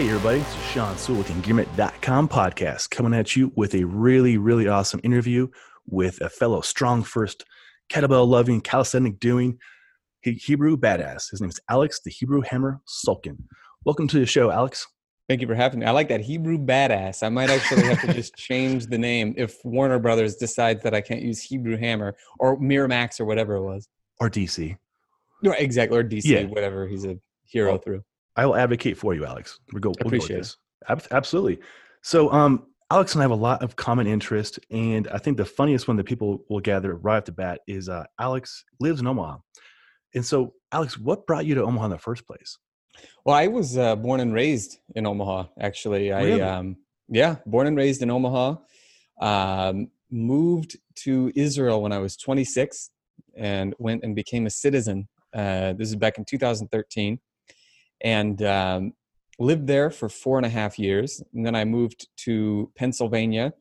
Hey, everybody, this is Sean Sewell with the Engearment.com podcast coming at you with a really, really awesome interview with a fellow StrongFirst, kettlebell loving, calisthenic doing Hebrew badass. His name is Alex, the Hebrew Hammer Sulkin. Welcome to the show, Alex. Thank you for having me. I like that Hebrew badass. I might actually have to just change the name if Warner Brothers decides that I can't use Hebrew Hammer or Miramax or whatever it was. Or DC. No, exactly. Or DC, yeah. whatever he's a hero well, through. I will advocate for you, Alex. we go. We'll appreciate go this. Ab- absolutely. So, um, Alex and I have a lot of common interest, and I think the funniest one that people will gather right off the bat is uh, Alex lives in Omaha. And so, Alex, what brought you to Omaha in the first place? Well, I was uh, born and raised in Omaha. Actually, I um, yeah, born and raised in Omaha. Um, moved to Israel when I was 26, and went and became a citizen. Uh, this is back in 2013 and um, lived there for four and a half years. And then I moved to Pennsylvania,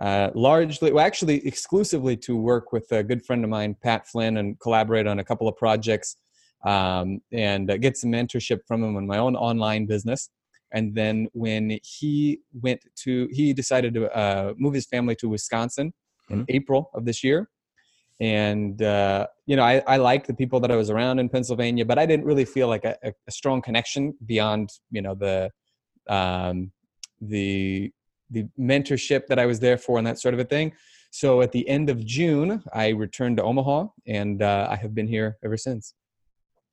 uh, largely, well, actually, exclusively to work with a good friend of mine, Pat Flynn, and collaborate on a couple of projects um, and uh, get some mentorship from him on my own online business. And then when he went to, he decided to uh, move his family to Wisconsin in mm-hmm. April of this year and uh, you know I, I like the people that i was around in pennsylvania but i didn't really feel like a, a strong connection beyond you know the um, the the mentorship that i was there for and that sort of a thing. So at the end of june i returned to omaha and uh, i have been here ever since.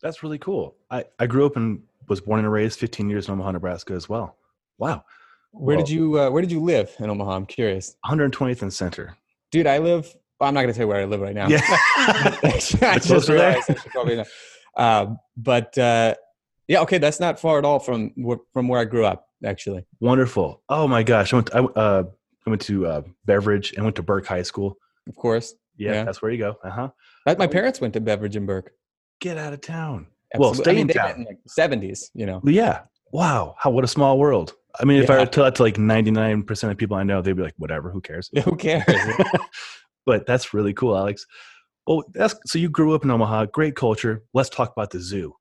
That's really cool. I i grew up and was born and raised 15 years in omaha nebraska as well. Wow. Where well, did you uh, where did you live in omaha? I'm curious. 120th and center. Dude i live well, I'm not going to tell you where I live right now. Yeah. I just realized I should probably know. Uh, but uh, yeah, okay, that's not far at all from from where I grew up, actually. Wonderful. Oh my gosh, I went. To, I, uh, I went to uh, Beveridge and went to Burke High School. Of course. Yeah, yeah. that's where you go. Uh huh. My parents went to Beveridge and Burke. Get out of town. Absolutely. Well, stay I mean, in town. In like 70s, you know. Yeah. Wow. How what a small world. I mean, if yeah. I were to tell that to like 99% of people I know, they'd be like, whatever, who cares? who cares? but that's really cool, Alex. Well, that's so you grew up in Omaha, great culture. Let's talk about the zoo.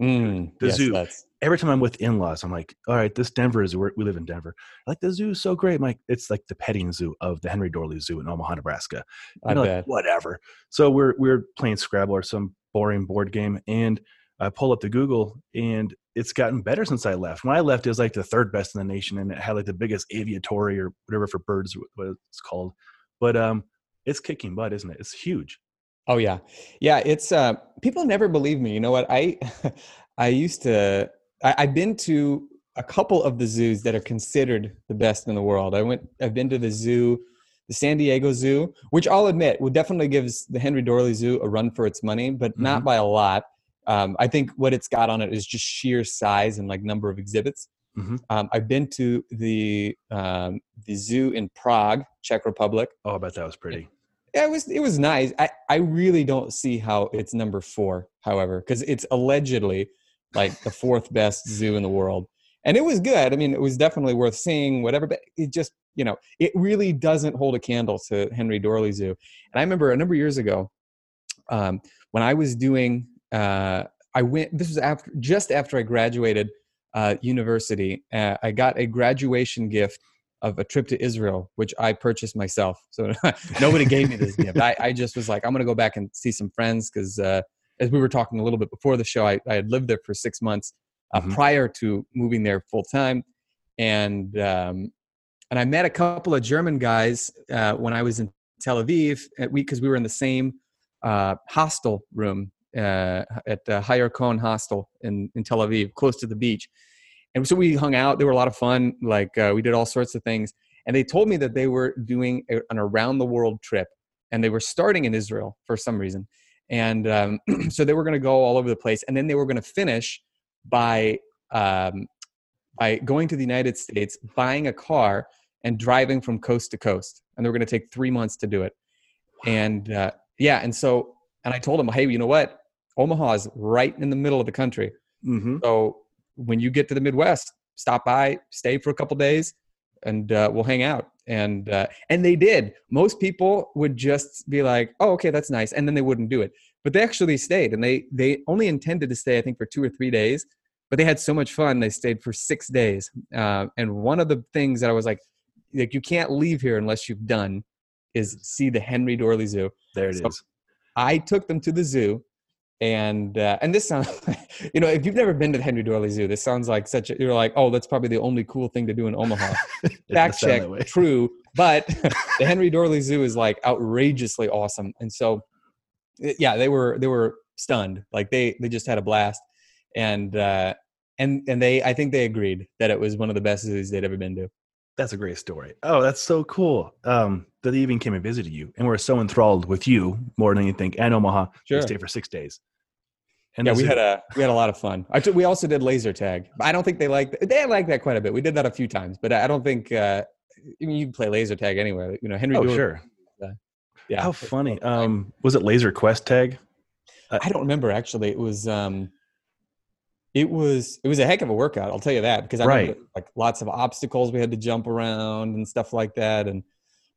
Mm, the yes, zoo. That's... Every time I'm with in-laws, I'm like, all right, this Denver is where we live in Denver. Like the zoo is so great. I'm like, it's like the petting zoo of the Henry Doorly Zoo in Omaha, Nebraska. I bet. Like, whatever. So we're we're playing Scrabble or some boring board game, and I pull up the Google, and it's gotten better since I left. When I left, it was like the third best in the nation, and it had like the biggest aviatory or whatever for birds, what it's called. But um, it's kicking butt, isn't it? It's huge. Oh yeah, yeah. It's uh, people never believe me. You know what? I I used to. I, I've been to a couple of the zoos that are considered the best in the world. I went. I've been to the zoo, the San Diego Zoo, which I'll admit would definitely gives the Henry Doorly Zoo a run for its money, but mm-hmm. not by a lot. Um, I think what it's got on it is just sheer size and like number of exhibits. Mm-hmm. Um, I've been to the um, the zoo in Prague, Czech Republic. Oh, I bet that was pretty yeah, it was it was nice. I I really don't see how it's number four, however, because it's allegedly like the fourth best zoo in the world, and it was good. I mean, it was definitely worth seeing. Whatever, but it just you know, it really doesn't hold a candle to Henry Doorly Zoo. And I remember a number of years ago, um, when I was doing, uh, I went. This was after just after I graduated uh, university. Uh, I got a graduation gift of a trip to Israel, which I purchased myself. So nobody gave me this gift. I, I, just was like, I'm going to go back and see some friends because, uh, as we were talking a little bit before the show, I, I had lived there for six months uh, mm-hmm. prior to moving there full time, and um, and I met a couple of German guys uh, when I was in Tel Aviv because we, we were in the same uh, hostel room uh, at uh, Hayarkon Hostel in in Tel Aviv, close to the beach and so we hung out. They were a lot of fun. Like uh, we did all sorts of things. And they told me that they were doing a, an around the world trip, and they were starting in Israel for some reason. And um, so they were going to go all over the place, and then they were going to finish by um, by going to the United States, buying a car, and driving from coast to coast. And they were going to take three months to do it. And uh, yeah, and so and I told them, hey, you know what? Omaha is right in the middle of the country. Mm-hmm. So when you get to the Midwest, stop by, stay for a couple days, and uh, we'll hang out. And uh, and they did. Most people would just be like, "Oh, okay, that's nice," and then they wouldn't do it. But they actually stayed, and they they only intended to stay, I think, for two or three days. but they had so much fun. They stayed for six days. Uh, and one of the things that I was like, like you can't leave here unless you've done is see the Henry Doorly Zoo. There it is. So- I took them to the zoo, and uh, and this sounds, you know, if you've never been to the Henry Doorly Zoo, this sounds like such a. You're like, oh, that's probably the only cool thing to do in Omaha. Fact check, true, but the Henry Doorly Zoo is like outrageously awesome, and so yeah, they were they were stunned, like they they just had a blast, and uh, and and they I think they agreed that it was one of the best zoos they'd ever been to. That's a great story. Oh, that's so cool. Um, that they even came and visited you, and were so enthralled with you more than anything, and Omaha. Sure. They stayed for six days. And yeah, we had a we had a lot of fun. I took, we also did laser tag. I don't think they liked they liked that quite a bit. We did that a few times, but I don't think uh, I mean you can play laser tag anywhere. You know, Henry. Oh, sure. Yeah. How funny. Um, was it Laser Quest tag? I don't remember actually. It was um, it was it was a heck of a workout. I'll tell you that because I Right. remember like lots of obstacles we had to jump around and stuff like that. And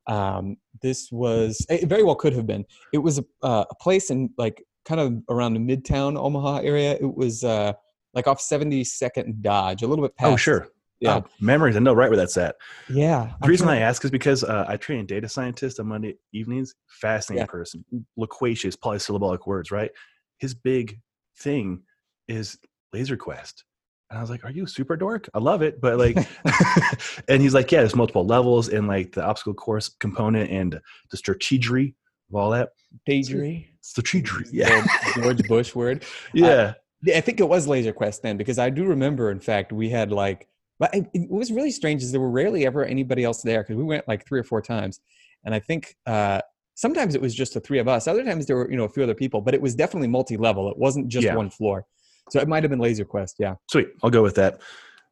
um, this was it very well could have been. It was a, uh, a place in like kind of around the Midtown Omaha area. It was uh, like off 72nd Dodge, a little bit past. Oh, sure. Yeah. Oh, memories. I know right where that's at. Yeah. The reason I ask is because uh, I train data scientist on Monday evenings. Fascinating Yeah. person, loquacious, polysyllabic words. Right. His big thing is Laser Quest, and I was like, "Are you a super dork? I love it, but like," and he's like, "Yeah, there's multiple levels and like the obstacle course component and the strategery of all that. Pagery. Strategery, yeah, George Bush word. yeah, Yeah, I think it was Laser Quest then because I do remember. In fact, we had like, but it, it was really strange is there were rarely ever anybody else there because we went like three or four times, and I think uh, sometimes it was just the three of us. Other times there were you know a few other people, but it was definitely multi-level. It wasn't just Yeah. one floor, so it might have been Laser Quest. Yeah, sweet. I'll go with that.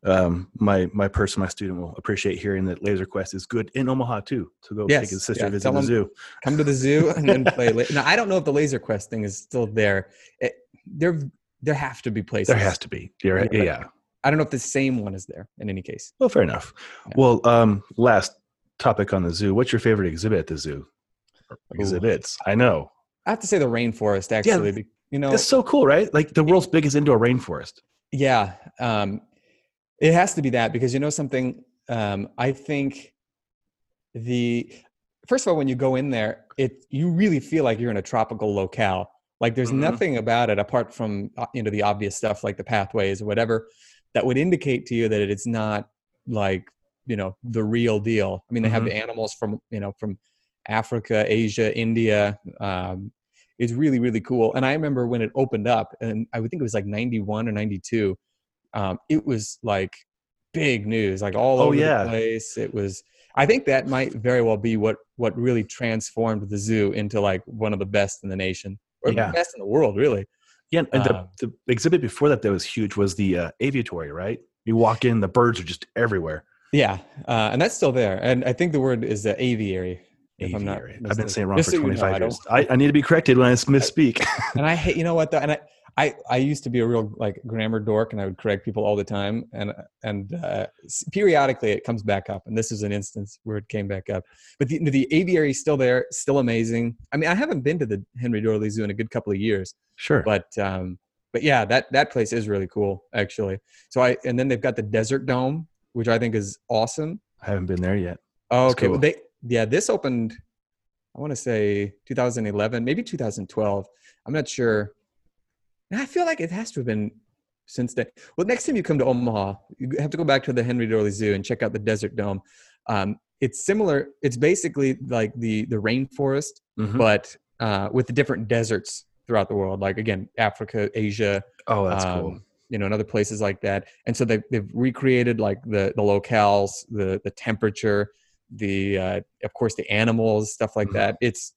Um, my my person, my student will appreciate hearing that Laser Quest is good in Omaha too. So go Yes, take his sister yeah, visit tell the zoo. come to the zoo and then play. La- now I don't know if the Laser Quest thing is still there. It, there, there have to be places. There has to be. You're. Yeah, Yeah. I don't know if the same one is there. In any case. Well, fair enough. Yeah. Well, um, last topic on the zoo. What's your favorite exhibit at the zoo? Exhibits. I know. I have to say the rainforest actually. be- you know, It's so cool, right? Like the world's biggest indoor rainforest. yeah, um, it has to be that because you know something. Um, I think the first of all, when you go in there, it you really feel like you're in a tropical locale. Like there's Mhm. nothing about it apart from uh, you know the obvious stuff like the pathways or whatever that would indicate to you that it's not like you know the real deal. I mean, they have Mhm. the animals from you know from Africa, Asia, India. Um, it's really really cool. And I remember when it opened up, and I would think it was like '91 or '92. Um, it was like big news, like all Oh, over yeah. the place. It was. I think that might very well be what what really transformed the zoo into like one of the best in the nation, or Yeah. the best in the world, really. Yeah, and the, Um, the exhibit before that that was huge was the uh, aviatory, right? You walk in, the birds are just everywhere. Yeah, uh, and that's still there. And I think the word is uh, aviary. If I'm not Aviary. I've been saying it wrong Just for so you know, 25 I years. I, I need to be corrected when I misspeak. and I hate, you know what? Though, and I, I, I used to be a real like grammar dork, and I would correct people all the time. And and uh, periodically it comes back up, and this is an instance where it came back up. But the the aviary is still there, still amazing. I mean, I haven't been to the Henry Doorly Zoo in a good couple of years, sure. but um, but yeah, that that place is really cool actually. So I and then they've got the Desert Dome, which I think is awesome. I haven't been there yet. Oh, That's okay. Well, they yeah, this opened. I want to say 2011, maybe 2012. I'm not sure. And I feel like it has to have been since then. Well, next time you come to Omaha, you have to go back to the Henry Doorly Zoo and check out the Desert Dome. Um, it's similar. It's basically like the the rainforest, Mhm. but uh, with the different deserts throughout the world. Like again, Africa, Asia, oh, that's cool. um, you know, and other places like that. And so they've, they've recreated like the, the locales, the, the temperature, the, uh, of course, the animals, stuff like Mhm. that. It's,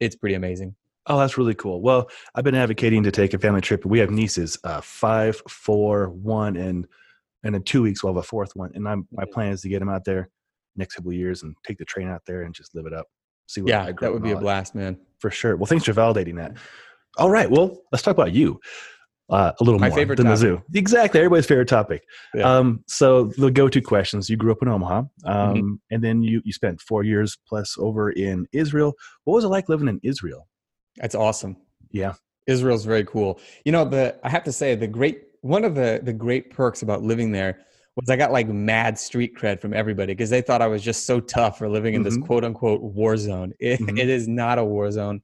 it's pretty amazing. Oh, that's really cool. Well, I've been advocating to take a family trip. We have nieces, uh, five, four, one, and and in two weeks we'll have a fourth one. And I'm my Mhm. plan is to get them out there next couple of years and take the train out there and just live it up. See what Yeah, that would be a blast, man. for sure. Well, thanks for validating that. All right. Well, let's talk about you uh, a little My more favorite than the zoo. Exactly. Everybody's favorite topic. Yeah. Um, so the go-to questions. You grew up in Omaha, um, Mm-hmm. and then you you spent four years plus over in Israel. What was it like living in Israel? That's awesome. Yeah. Israel's very cool. You know, the I have to say the great one of the the great perks about living there was I got like mad street cred from everybody because they thought I was just so tough for living in this Mhm. quote unquote war zone. It, Mhm. it is not a war zone.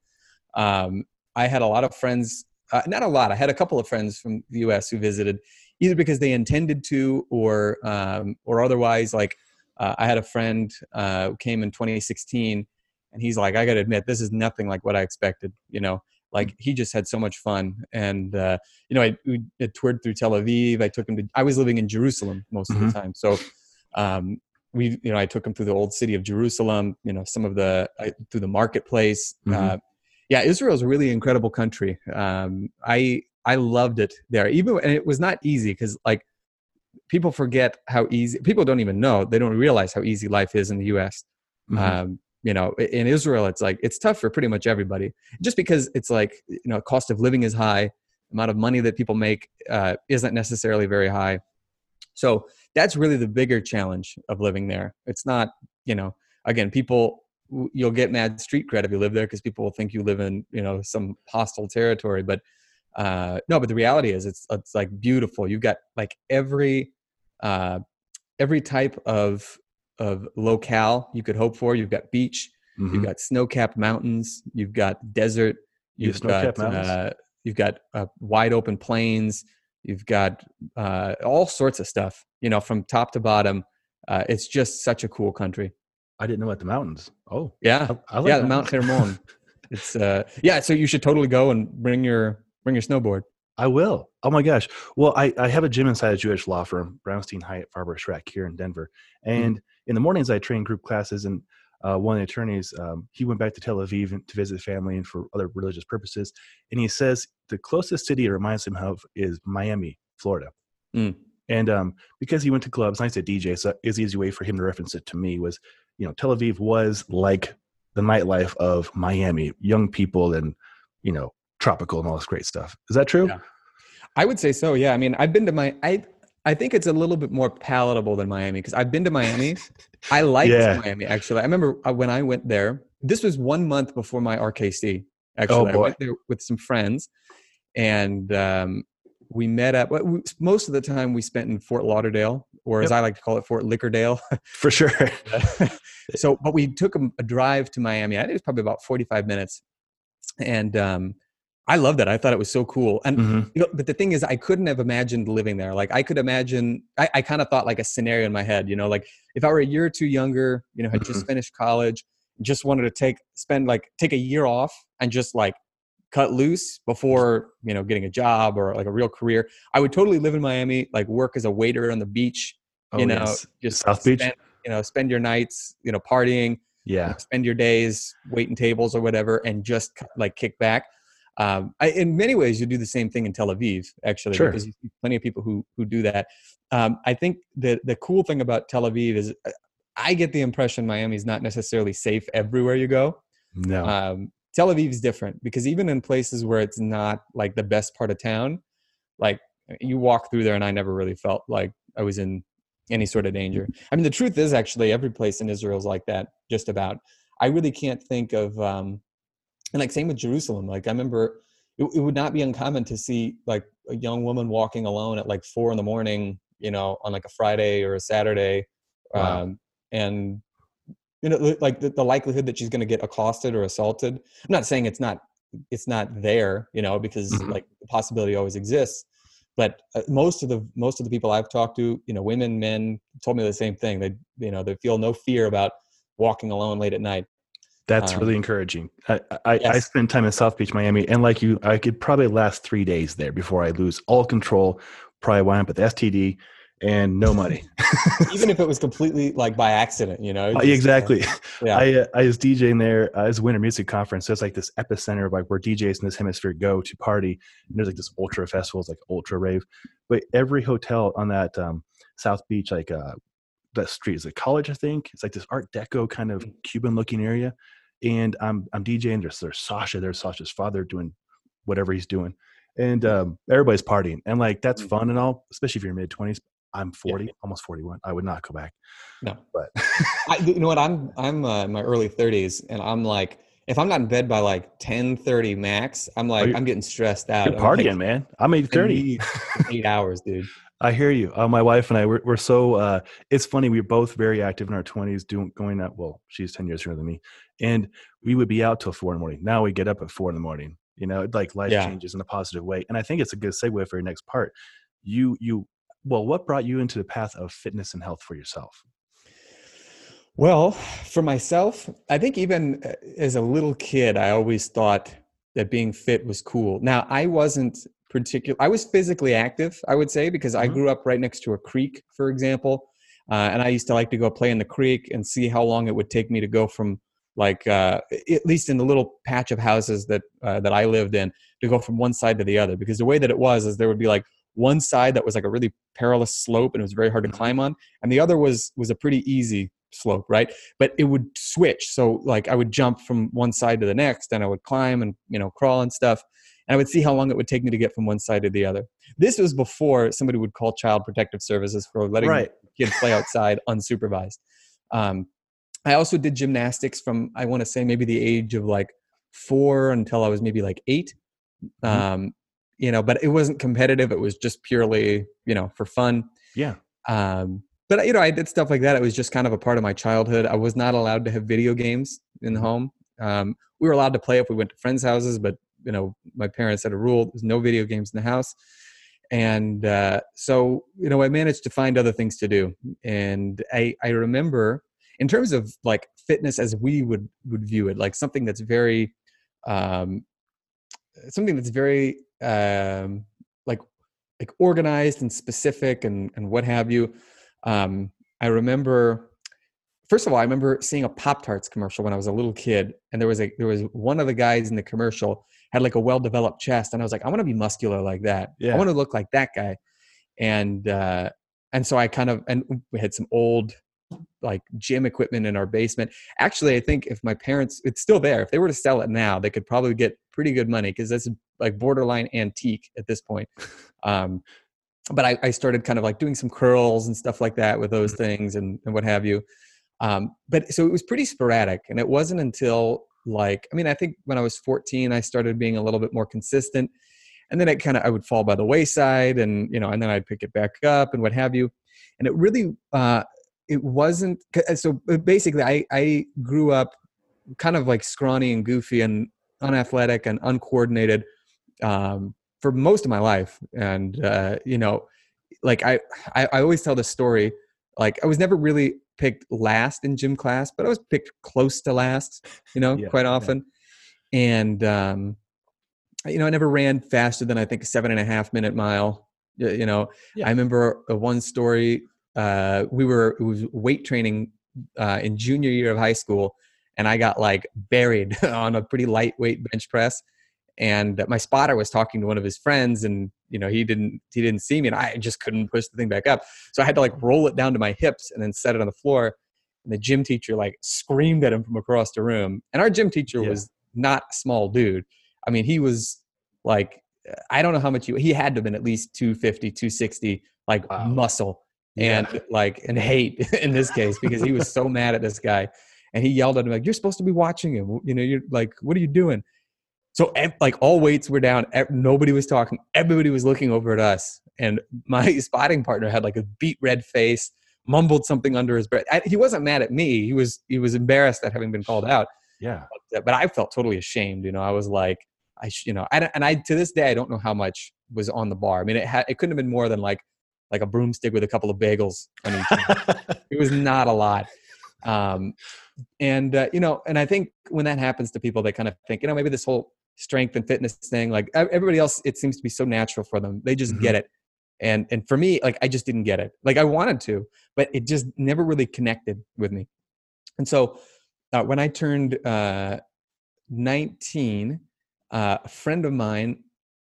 Um, I had a lot of friends, uh, not a lot. I had a couple of friends from the U.S. who visited, either because they intended to or um, or otherwise. Like uh, I had a friend uh, who came in 2016, and he's like, I got to admit, this is nothing like what I expected. You know, like he just had so much fun, and uh, you know, I, I toured through Tel Aviv. I took him to. I was living in Jerusalem most of Mhm. the time, so. Um, we, you know, I took him through the old city of Jerusalem. You know, some of the I, through the marketplace. Mhm. Yeah, Israel is a really incredible country. Um, I I loved it there, even and it was not easy because like people forget how easy. People don't even know. They don't realize how easy life is in the U.S. Mhm. Um, you know, in Israel, it's like it's tough for pretty much everybody, just because it's like you know, cost of living is high, amount of money that people make uh, isn't necessarily very high. So that's really the bigger challenge of living there. It's not, you know, again, people you'll get mad street cred if you live there because people will think you live in, you know, some hostile territory. But uh, no, but the reality is, it's it's like beautiful. You've got like every uh, every type of of locale you could hope for. You've got beach, Mhm. you've got snow-capped mountains, you've got desert, You have got mountains? uh, you've got uh, wide open plains, you've got uh, all sorts of stuff. You know, from top to bottom, uh, it's just such a cool country. I didn't know about the mountains. Oh, Yeah, I, I like yeah, mountains. Mount Hermon. it's uh, yeah. So you should totally go and bring your bring your snowboard. I will. Oh my gosh. Well, I, I have a gym inside a Jewish law firm, Brownstein Hyatt Farber Schreck here in Denver. And in the mornings, I train group classes. And uh, one of the attorneys, um, he went back to Tel Aviv to visit family and for other religious purposes. And he says the closest city it reminds him of is Miami, Florida. Mm. And um, because he went to clubs, and I said DJ, so it's easy way for him to reference it to me was, you know, Tel Aviv was like the nightlife of Miami, young people and, you know, tropical and all this great stuff. Is that true? Yeah. I would say so. Yeah. I mean, I've been to my I I think it's a little bit more palatable than Miami because I've been to Miami. I liked Yeah. Miami actually. I remember uh, when I went there. This was one month before my RKC. Actually, Oh, boy. went there with some friends, and um, we met up. Most of the time, we spent in Fort Lauderdale, or as Yep. I like to call it, Fort Liquordale. For sure. so, but we took a, a drive to Miami. I think it was probably about forty-five minutes, and um, I loved it. I thought it was so cool. And Mhm. you know, but the thing is, I couldn't have imagined living there. Like, I could imagine. I, I kind of thought like a scenario in my head. You know, like if I were a year or two younger, you know, had just finished college, just wanted to take spend like take a year off and just like cut loose before you know getting a job or like a real career. I would totally live in Miami, like work as a waiter on the beach. Oh, you know, yes. just South Beach? you know, spend your nights, you know, partying, Yeah. spend your days waiting tables or whatever, and just like kick back. Um, I, in many ways, you do the same thing in Tel Aviv, actually, Sure. because you see plenty of people who who do that. Um, I think the the cool thing about Tel Aviv is, uh, I get the impression Miami is not necessarily safe everywhere you go. No. Um, Tel Aviv is different because even in places where it's not like the best part of town, like you walk through there, and I never really felt like I was in any sort of danger. I mean, the truth is actually every place in Israel is like that, just about. I really can't think of, um, and like same with Jerusalem. Like I remember, it, it would not be uncommon to see like a young woman walking alone at like four in the morning, you know, on like a Friday or a Saturday, Wow. um, and you know, like the, the likelihood that she's going to get accosted or assaulted. I'm not saying it's not it's not there, you know, because Mhm. like the possibility always exists. But uh, most of the most of the people I've talked to, you know, women, men, told me the same thing. They you know they feel no fear about walking alone late at night. That's um, really encouraging. I, I, I spent time in South Beach, Miami, and like you, I could probably last three days there before I lose all control. Probably wind up with STD and no money. Even if it was completely like by accident, you know. Uh, just, uh, exactly. yeah. I uh, I was DJing there uh, as a winter music conference. So it's like this epicenter of like where DJs in this hemisphere go to party. And there's like this ultra festival, it's like ultra rave. But every hotel on that um, South Beach, like uh, that street is a college, I think. It's like this Art Deco kind of Cuban looking area. And I'm I'm DJing. There's there's Sasha. There's Sasha's father doing whatever he's doing, and um, everybody's partying. And like that's Mm. fun and all, especially if you're mid twenties. I'm 40, almost 41. I would not go back. No. But I, you know what? I'm I'm uh, in my early 30s, and I'm like, if I'm not in bed by like 10 30 max, I'm like, you- I'm getting stressed out. You're I'm like, partying, man. I'm eight I thirty. need eight hours, dude. I hear you. Uh, my wife and I, we're, we're so, uh, it's funny. We are both very active in our 20s, doing, going out. Well, she's 10 years younger than me. And we would be out till four in the morning. Now we get up at four in the morning, you know, like life Yeah. changes in a positive way. And I think it's a good segue for your next part. You, you, well, what brought you into the path of fitness and health for yourself? Well, for myself, I think even uh, as a little kid, I always thought that being fit was cool. Now, I wasn't particular. I was physically active, I would say, because I Mhm. grew up right next to a creek, for example, uh, and I used to like to go play in the creek and see how long it would take me to go from like uh, at least in the little patch of houses that uh, that I lived in to go from one side to the other. Because the way that it was is there would be like one side that was like a really perilous slope and it was very hard to Mhm. climb on, and the other was was a pretty easy slope, right? But it would switch. So like I would jump from one side to the next, and I would climb and you know crawl and stuff, and I would see how long it would take me to get from one side to the other. This was before somebody would call Child Protective Services for letting Right. kids play outside unsupervised. Um, I also did gymnastics from I want to say maybe the age of like four until I was maybe like 8 Mhm. Um, you know, but it wasn't competitive. It was just purely you know for fun. Yeah. Um, but you know, I did stuff like that. It was just kind of a part of my childhood. I was not allowed to have video games in the Mhm. home. Um, we were allowed to play if we went to friends' houses, but you know, my parents had a rule: there's no video games in the house. And uh, so, you know, I managed to find other things to do. And I, I remember, in terms of like fitness as we would would view it, like something that's very, um, something that's very um, like like organized and specific and and what have you. Um, I remember, first of all, I remember seeing a Pop Tarts commercial when I was a little kid, and there was a there was one of the guys in the commercial had like a well developed chest, and I was like, I want to be muscular like that. Yeah. I want to look like that guy, and uh, and so I kind of and we had some old like gym equipment in our basement. Actually, I think if my parents, it's still there. If they were to sell it now, they could probably get pretty good money because that's like borderline antique at this point. Um, but I, I started kind of like doing some curls and stuff like that with those things and, and what have you. Um, but so it was pretty sporadic, and it wasn't until like I mean I think when I was 14 I started being a little bit more consistent, and then it kind of I would fall by the wayside, and you know, and then I'd pick it back up and what have you. And it really uh, it wasn't, so basically I I grew up kind of like scrawny and goofy and unathletic and uncoordinated um, for most of my life, and uh, you know, like I, I I always tell this story. Like I was never really picked last in gym class, but I was picked close to last. You know, Yeah, quite yeah. often, and um, you know, I never ran faster than I think a seven and a half minute mile. You know, Yeah. I remember one story. Uh, we were it was weight training uh, in junior year of high school, and I got like buried on a pretty lightweight bench press. And my spotter was talking to one of his friends, and you know he didn't he didn't see me, and I just couldn't push the thing back up. So I had to like mm-hmm. roll it down to my hips and then set it on the floor. And the gym teacher like screamed at him from across the room. And our gym teacher Yeah. was not a small dude. I mean, he was like I don't know how much he he had to have been at least 250, 260, like Wow. muscle Yeah. and like and hate in this case because he was so mad at this guy and he yelled at him like you're supposed to be watching him you know you're like what are you doing so like all weights were down nobody was talking everybody was looking over at us and my spotting partner had like a beat red face mumbled something under his breath I, he wasn't mad at me he was he was embarrassed at having been called out Yeah. but, but I felt totally ashamed. You know, I was like, I, sh- you know, I, and I to this day I don't know how much was on the bar. I mean, it had it couldn't have been more than like like a broomstick with a couple of bagels on each. it was not a lot. Um, and uh, you know, and I think when that happens to people, they kind of think, you know, maybe this whole strength and fitness thing, like everybody else, it seems to be so natural for them. They just Mhm. get it. And and for me, like I just didn't get it. Like I wanted to, but it just never really connected with me. And so uh, when I turned uh, 19, uh, a friend of mine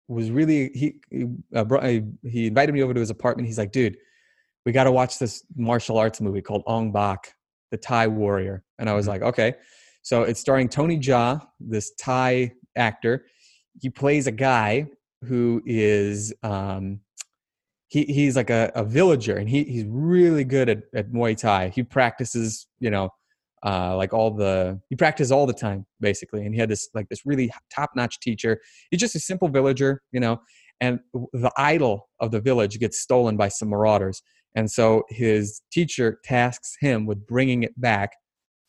was really he he, uh, brought, he invited me over to his apartment. He's like, "Dude, we got to watch this martial arts movie called Ong Bak, the Thai Warrior." And I was Mhm. like, "Okay." So it's starring Tony Jaa, this Thai actor. He plays a guy who is um, he he's like a, a villager, and he he's really good at, at Muay Thai. He practices, you know, uh, like all the he practiced all the time basically and he had this like this really top-notch teacher he's just a simple villager you know and the idol of the village gets stolen by some marauders and so his teacher tasks him with bringing it back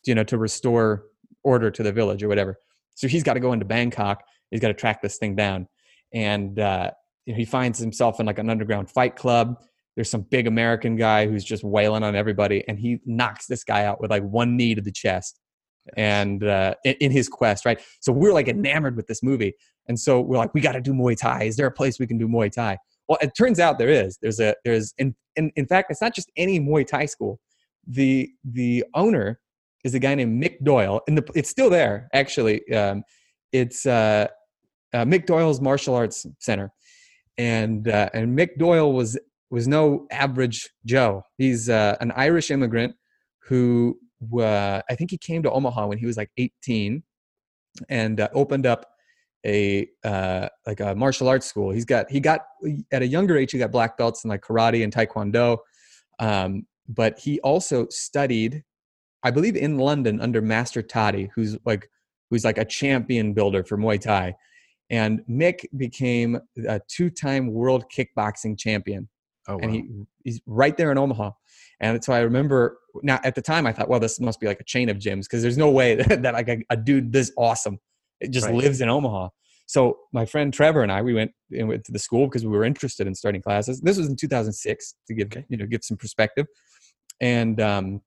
you know to restore order to the village or whatever so he's got to go into bangkok he's got to track this thing down and uh, you know, he finds himself in like an underground fight club there's some big American guy who's just wailing on everybody, and he knocks this guy out with like one knee to the chest, and uh, in, in his quest, right? So we're like enamored with this movie, and so we're like, we got to do Muay Thai. Is there a place we can do Muay Thai? Well, it turns out there is. There's a there's in in, in fact, it's not just any Muay Thai school. The the owner is a guy named Mick Doyle, and the, it's still there actually. Um, it's uh, uh, Mick Doyle's Martial Arts Center, and uh, and Mick Doyle was was no average Joe. He's uh, an Irish immigrant who uh, I think he came to Omaha when he was like 18 and uh, opened up a like a martial arts school. He's got he got at a younger age he got black belts in like karate and taekwondo, um, but he also studied, I believe, in London under Master Toddy, who's like who's like a champion builder for Muay Thai. And Mick became a two-time world kickboxing champion Oh, wow. And he he's right there in Omaha. And so I remember now at the time I thought, well, this must be like a chain of gyms because there's no way that, that like a, a, dude this awesome it just right. lives in Omaha. So my friend Trevor and I we went and went to the school because we were interested in starting classes. This was in 2006 to give okay. you know give some perspective. And um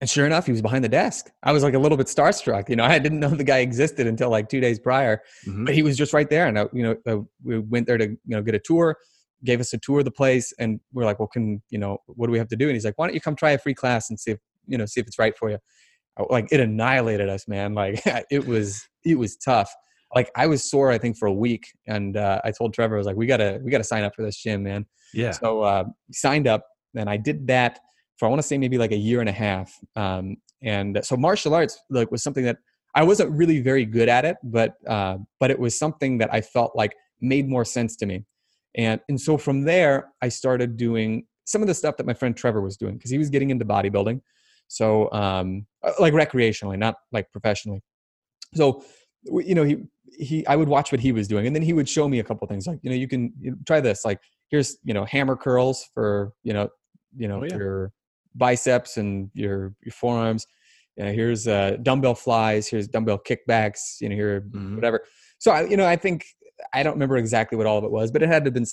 and sure enough, he was behind the desk. I was like a little bit starstruck. You know, I didn't know the guy existed until like two days prior, mm-hmm. but he was just right there. And I, you know, uh, we went there to you know get a tour gave us a tour of the place and we're like well can you know what do we have to do and he's like why don't you come try a free class and see if you know see if it's right for you like it annihilated us man like it was it was tough like i was sore i think for a week and uh, i told trevor i was like we gotta we gotta sign up for this gym man yeah so uh, signed up and i did that for i want to say maybe like a year and a half um, and so martial arts like was something that i wasn't really very good at it but uh, but it was something that i felt like made more sense to me and, and so from there, I started doing some of the stuff that my friend Trevor was doing because he was getting into bodybuilding. So, um, uh, like recreationally, not like professionally. So, you know, he, he, I would watch what he was doing and then he would show me a couple things like, you know, you can you know, try this, like here's, you know, hammer curls for, you know, you know, oh, yeah. your biceps and your, your forearms. You know, here's uh, dumbbell flies, here's dumbbell kickbacks, you know, here, mm-hmm. whatever. So I, you know, I think I don't remember exactly what all of it was, but it had to have been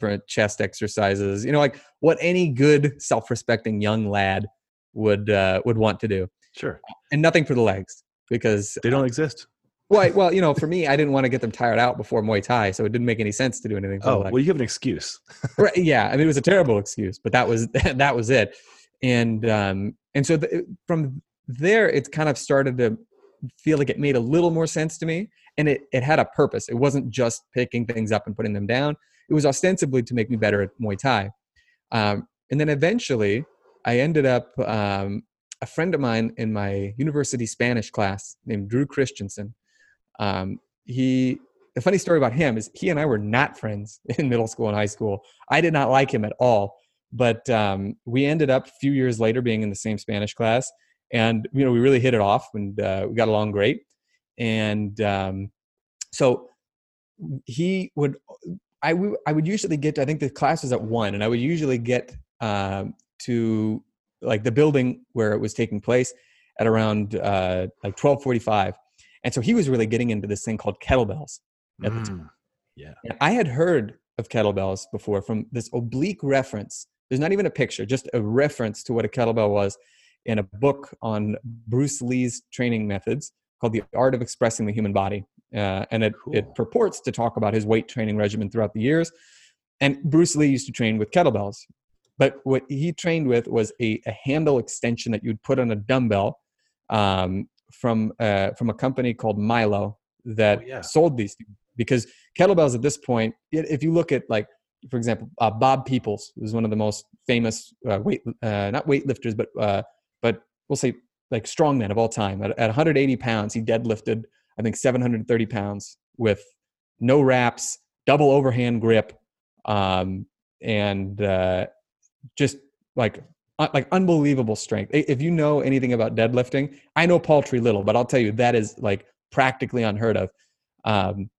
for chest exercises. You know, like what any good, self-respecting young lad would uh, would want to do. Sure. And nothing for the legs because they don't exist. Well, well, you know, for me, I didn't want to get them tired out before Muay Thai, so it didn't make any sense to do anything. oh, well, you have an excuse. right? Yeah, I mean, it was a terrible excuse, but that was that was it. And um, and so the, from there, it kind of started to feel like it made a little more sense to me and it, it had a purpose it wasn't just picking things up and putting them down it was ostensibly to make me better at muay thai um, and then eventually i ended up um, a friend of mine in my university spanish class named drew christensen um, he the funny story about him is he and i were not friends in middle school and high school. I did not like him at all but um, we ended up a few years later being in the same spanish class and you know we really hit it off and uh, we got along great. And um, so he would I, w- I would usually get to, i think the class was at one and i would usually get um, to like the building where it was taking place at around uh, like 1245 and so he was really getting into this thing called kettlebells at mm, the time yeah and i had heard of kettlebells before from this oblique reference there's not even a picture just a reference to what a kettlebell was in a book on Bruce Lee's training methods called The Art of Expressing the Human Body. Uh, and it, cool. it purports to talk about his weight training regimen throughout the years. And Bruce Lee used to train with kettlebells. But what he trained with was a, a handle extension that you'd put on a dumbbell um, from, uh, from a company called Milo that oh, yeah. sold these because kettlebells at this point, if you look at like, for example, uh, Bob Peoples was one of the most famous uh, weight, uh, not weightlifters, but uh, but we'll say like strongman of all time. At, at 180 pounds, he deadlifted, I think, 730 pounds with no wraps, double overhand grip, um, and uh, just like like unbelievable strength. If you know anything about deadlifting, I know paltry little, but I'll tell you that is like practically unheard of. Um,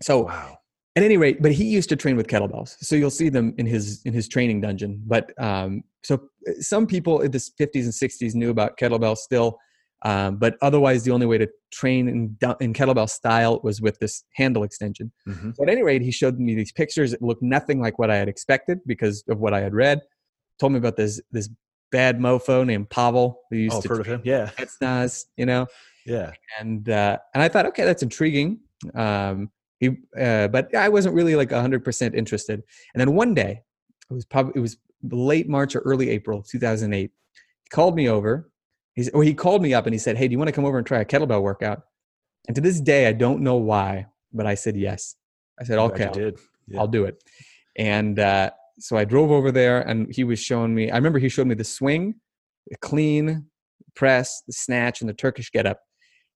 so Wow. at any rate, but he used to train with kettlebells, so you'll see them in his in his training dungeon. But um, so uh, some people in the 50s and 60s knew about kettlebells still, um, but otherwise the only way to train in, in kettlebell style was with this handle extension. hmm So at any rate, he showed me these pictures. It looked nothing like what I had expected because of what I had read. Told me about this this bad mofo named Pavel who used Oh, to heard of him. Yeah. train Spetsnaz, you know Yeah. and uh, and I thought, okay, that's intriguing. Um, he, uh, but I wasn't really like hundred percent interested. And then one day, it was probably it was late March or early April, two thousand eight. He called me over. He's or he called me up and he said, "Hey, do you want to come over and try a kettlebell workout?" And to this day, I don't know why, but I said yes. I said, "Okay, I'll, did. Yeah. I'll do it." And uh, so I drove over there, and he was showing me. I remember he showed me the swing, the clean press, the snatch, and the Turkish get up.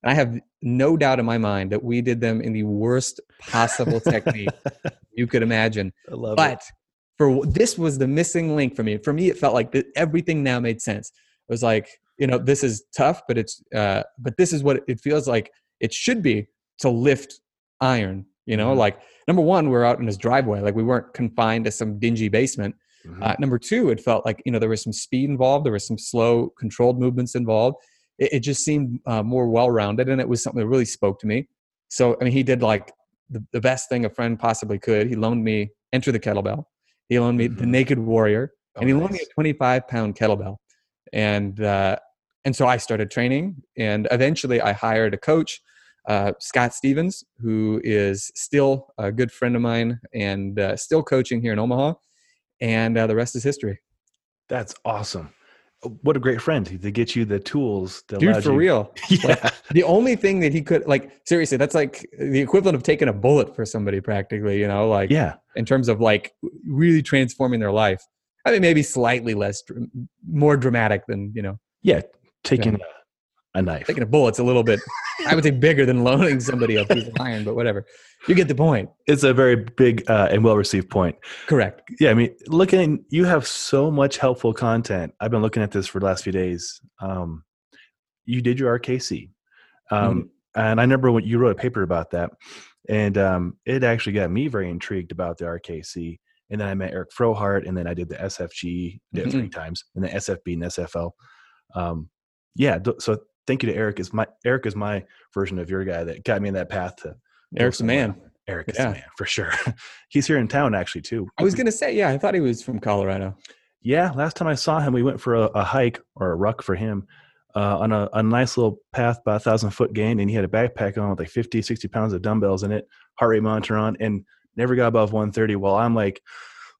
And I have no doubt in my mind that we did them in the worst possible technique you could imagine. I love it. But for this was the missing link for me. For me, it felt like that everything now made sense. It was like, you know, this is tough, but it's, uh, but this is what it feels like it should be to lift iron. You know, Mhm. like number one, we're out in his driveway, like we weren't confined to some dingy basement. Mhm. Uh, number two, it felt like you know there was some speed involved, there was some slow, controlled movements involved. It, it just seemed uh, more well-rounded, and it was something that really spoke to me. So, I mean, he did like the, the best thing a friend possibly could. He loaned me Enter the Kettlebell. He loaned me The Mhm. Naked Warrior, Oh, and he loaned me a 25 pound kettlebell. And uh, and so I started training, and eventually I hired a coach, uh, Scott Stevens, who is still a good friend of mine and uh, still coaching here in Omaha. And uh, the rest is history. That's awesome. What a great friend to get you the tools. That Dude, for you- real. Yeah. The only thing that he could like seriously, that's like the equivalent of taking a bullet for somebody practically, you know, like yeah. in terms of like really transforming their life. I mean, maybe slightly less, more dramatic than you know Yeah. Taking a, a knife. taking a bullet's a little bit. I would say bigger than loaning somebody a piece of iron, but whatever. You get the point. It's a very big uh, and well received point. Correct. Yeah, I mean, looking, you have so much helpful content. I've been looking at this for the last few days. Um, you did your RKC, um, and I remember when you wrote a paper about that, and um, it actually got me very intrigued about the RKC. And then I met Eric Frohardt, and then I did the SFG did it three times, and the SFB and SFL. Um, yeah, th- so thank you to Eric. Is my Eric is my version of your guy that got me in that path to Eric's a man. Eric is Yeah. the man for sure. He's here in town actually too. I was gonna say, yeah, I thought he was from Colorado. Yeah, last time I saw him, we went for a, a hike or a ruck for him uh, on a, a nice little path, by a thousand foot gain, and he had a backpack on with like 50, 60 pounds of dumbbells in it, heart rate monitor on, and never got above 130. While I'm like,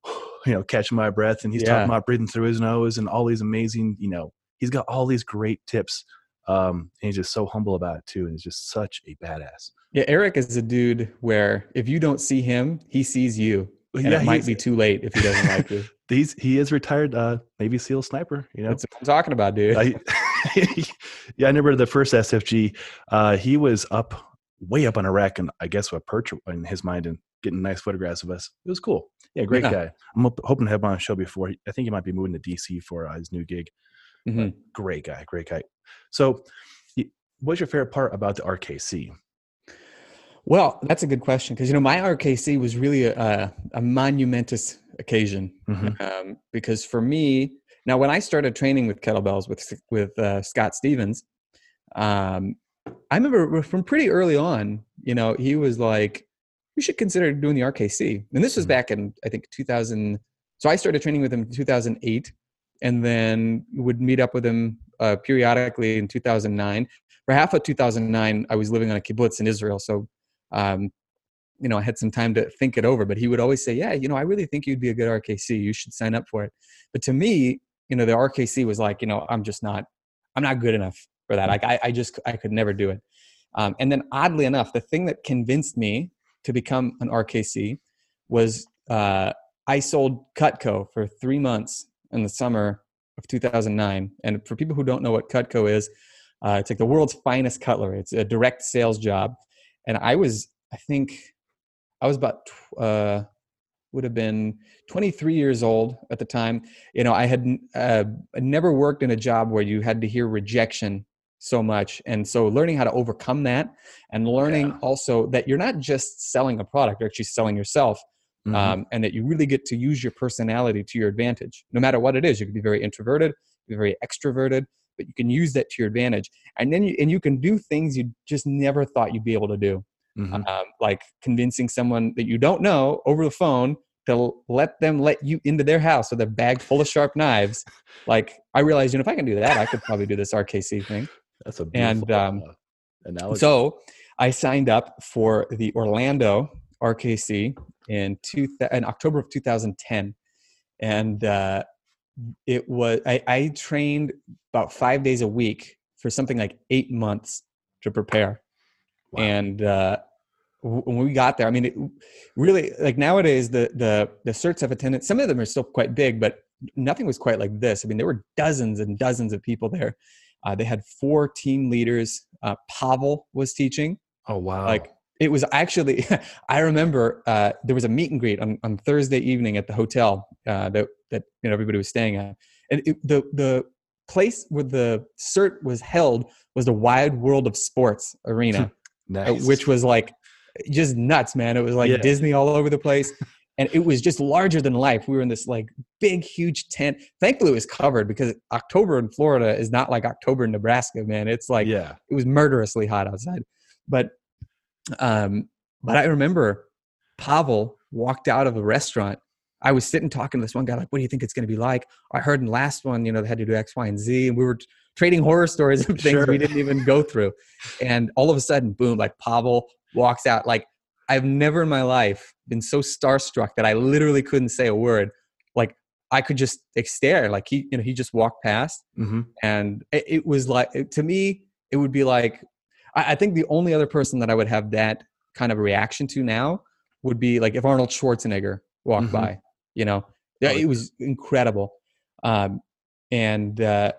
you know, catching my breath, and he's Yeah. talking about breathing through his nose and all these amazing, you know, he's got all these great tips. Um, and he's just so humble about it too, and he's just such a badass. Yeah, Eric is a dude where if you don't see him, he sees you. And it might be too late if he doesn't like you. he's he is retired uh, Navy SEAL sniper. You know, That's what I'm talking about, dude. I, yeah, I remember the first SFG. Uh, he was up, way up on a rack, and I guess a perch in his mind, and getting nice photographs of us. It was cool. Yeah, great Yeah. guy. I'm hoping to have him on a show before. I think he might be moving to DC for uh, his new gig. Mhm. Great guy, great guy. So, what's your favorite part about the RKC? Well, that's a good question because you know my RKC was really a, a monumentous occasion Mhm. um, because for me now when I started training with kettlebells with with uh, Scott Stevens, um, I remember from pretty early on, you know, he was like, "You should consider doing the RKC," and this was Mhm. back in I think 2000. So I started training with him in 2008, and then would meet up with him uh, periodically in 2009. For half of 2009, I was living on a kibbutz in Israel, so um, you know, I had some time to think it over, but he would always say, yeah, you know, I really think you'd be a good RKC. You should sign up for it. But to me, you know, the RKC was like, you know, I'm just not, I'm not good enough for that. Like I, I just, I could never do it. Um, and then oddly enough, the thing that convinced me to become an RKC was uh, I sold Cutco for three months in the summer of 2009. And for people who don't know what Cutco is, uh, it's like the world's finest cutlery. It's a direct sales job and I was, I think, I was about, uh, would have been 23 years old at the time. You know, I had uh, never worked in a job where you had to hear rejection so much. And so learning how to overcome that and learning yeah. also that you're not just selling a product, you're actually selling yourself. Mm-hmm. Um, and that you really get to use your personality to your advantage, no matter what it is. You can be very introverted, be very extroverted, but you can use that to your advantage. And then you, and you can do things you just never thought you'd be able to do, mm-hmm. um, like convincing someone that you don't know over the phone to let them let you into their house with a bag full of sharp knives. Like I realized, you know, if I can do that, I could probably do this RKC thing. That's a and um, uh, analogy. So I signed up for the Orlando RKC in two in October of 2010, and uh, it was I, I trained about five days a week for something like eight months to prepare, wow. and uh, when we got there, I mean, it really like nowadays the the the certs have attended. Some of them are still quite big, but nothing was quite like this. I mean, there were dozens and dozens of people there, uh, they had four team leaders. Uh, Pavel was teaching. Oh wow! Like it was actually, I remember uh, there was a meet and greet on, on Thursday evening at the hotel uh, that that you know everybody was staying at, and it, the the place where the cert was held was the Wide World of Sports arena, uh, nice. which was like just nuts, man. It was like yeah. Disney all over the place and it was just larger than life. We were in this like big, huge tent. Thankfully, it was covered because October in Florida is not like October in Nebraska, man. It's like yeah, it was murderously hot outside. But, um, but I remember Pavel walked out of a restaurant. I was sitting talking to this one guy, like, "What do you think it's going to be like?" I heard in the last one, you know, they had to do X, Y, and Z, and we were trading horror stories of things sure. we didn't even go through. And all of a sudden, boom! Like Pavel walks out, like I've never in my life been so starstruck that I literally couldn't say a word. Like I could just like, stare. Like he, you know, he just walked past, mm-hmm. and it, it, was like to me, it would be like I, I, think the only other person that I would have that kind of reaction to now would be like if Arnold Schwarzenegger walked mm-hmm. by. You know, yeah, it was incredible, um, and uh,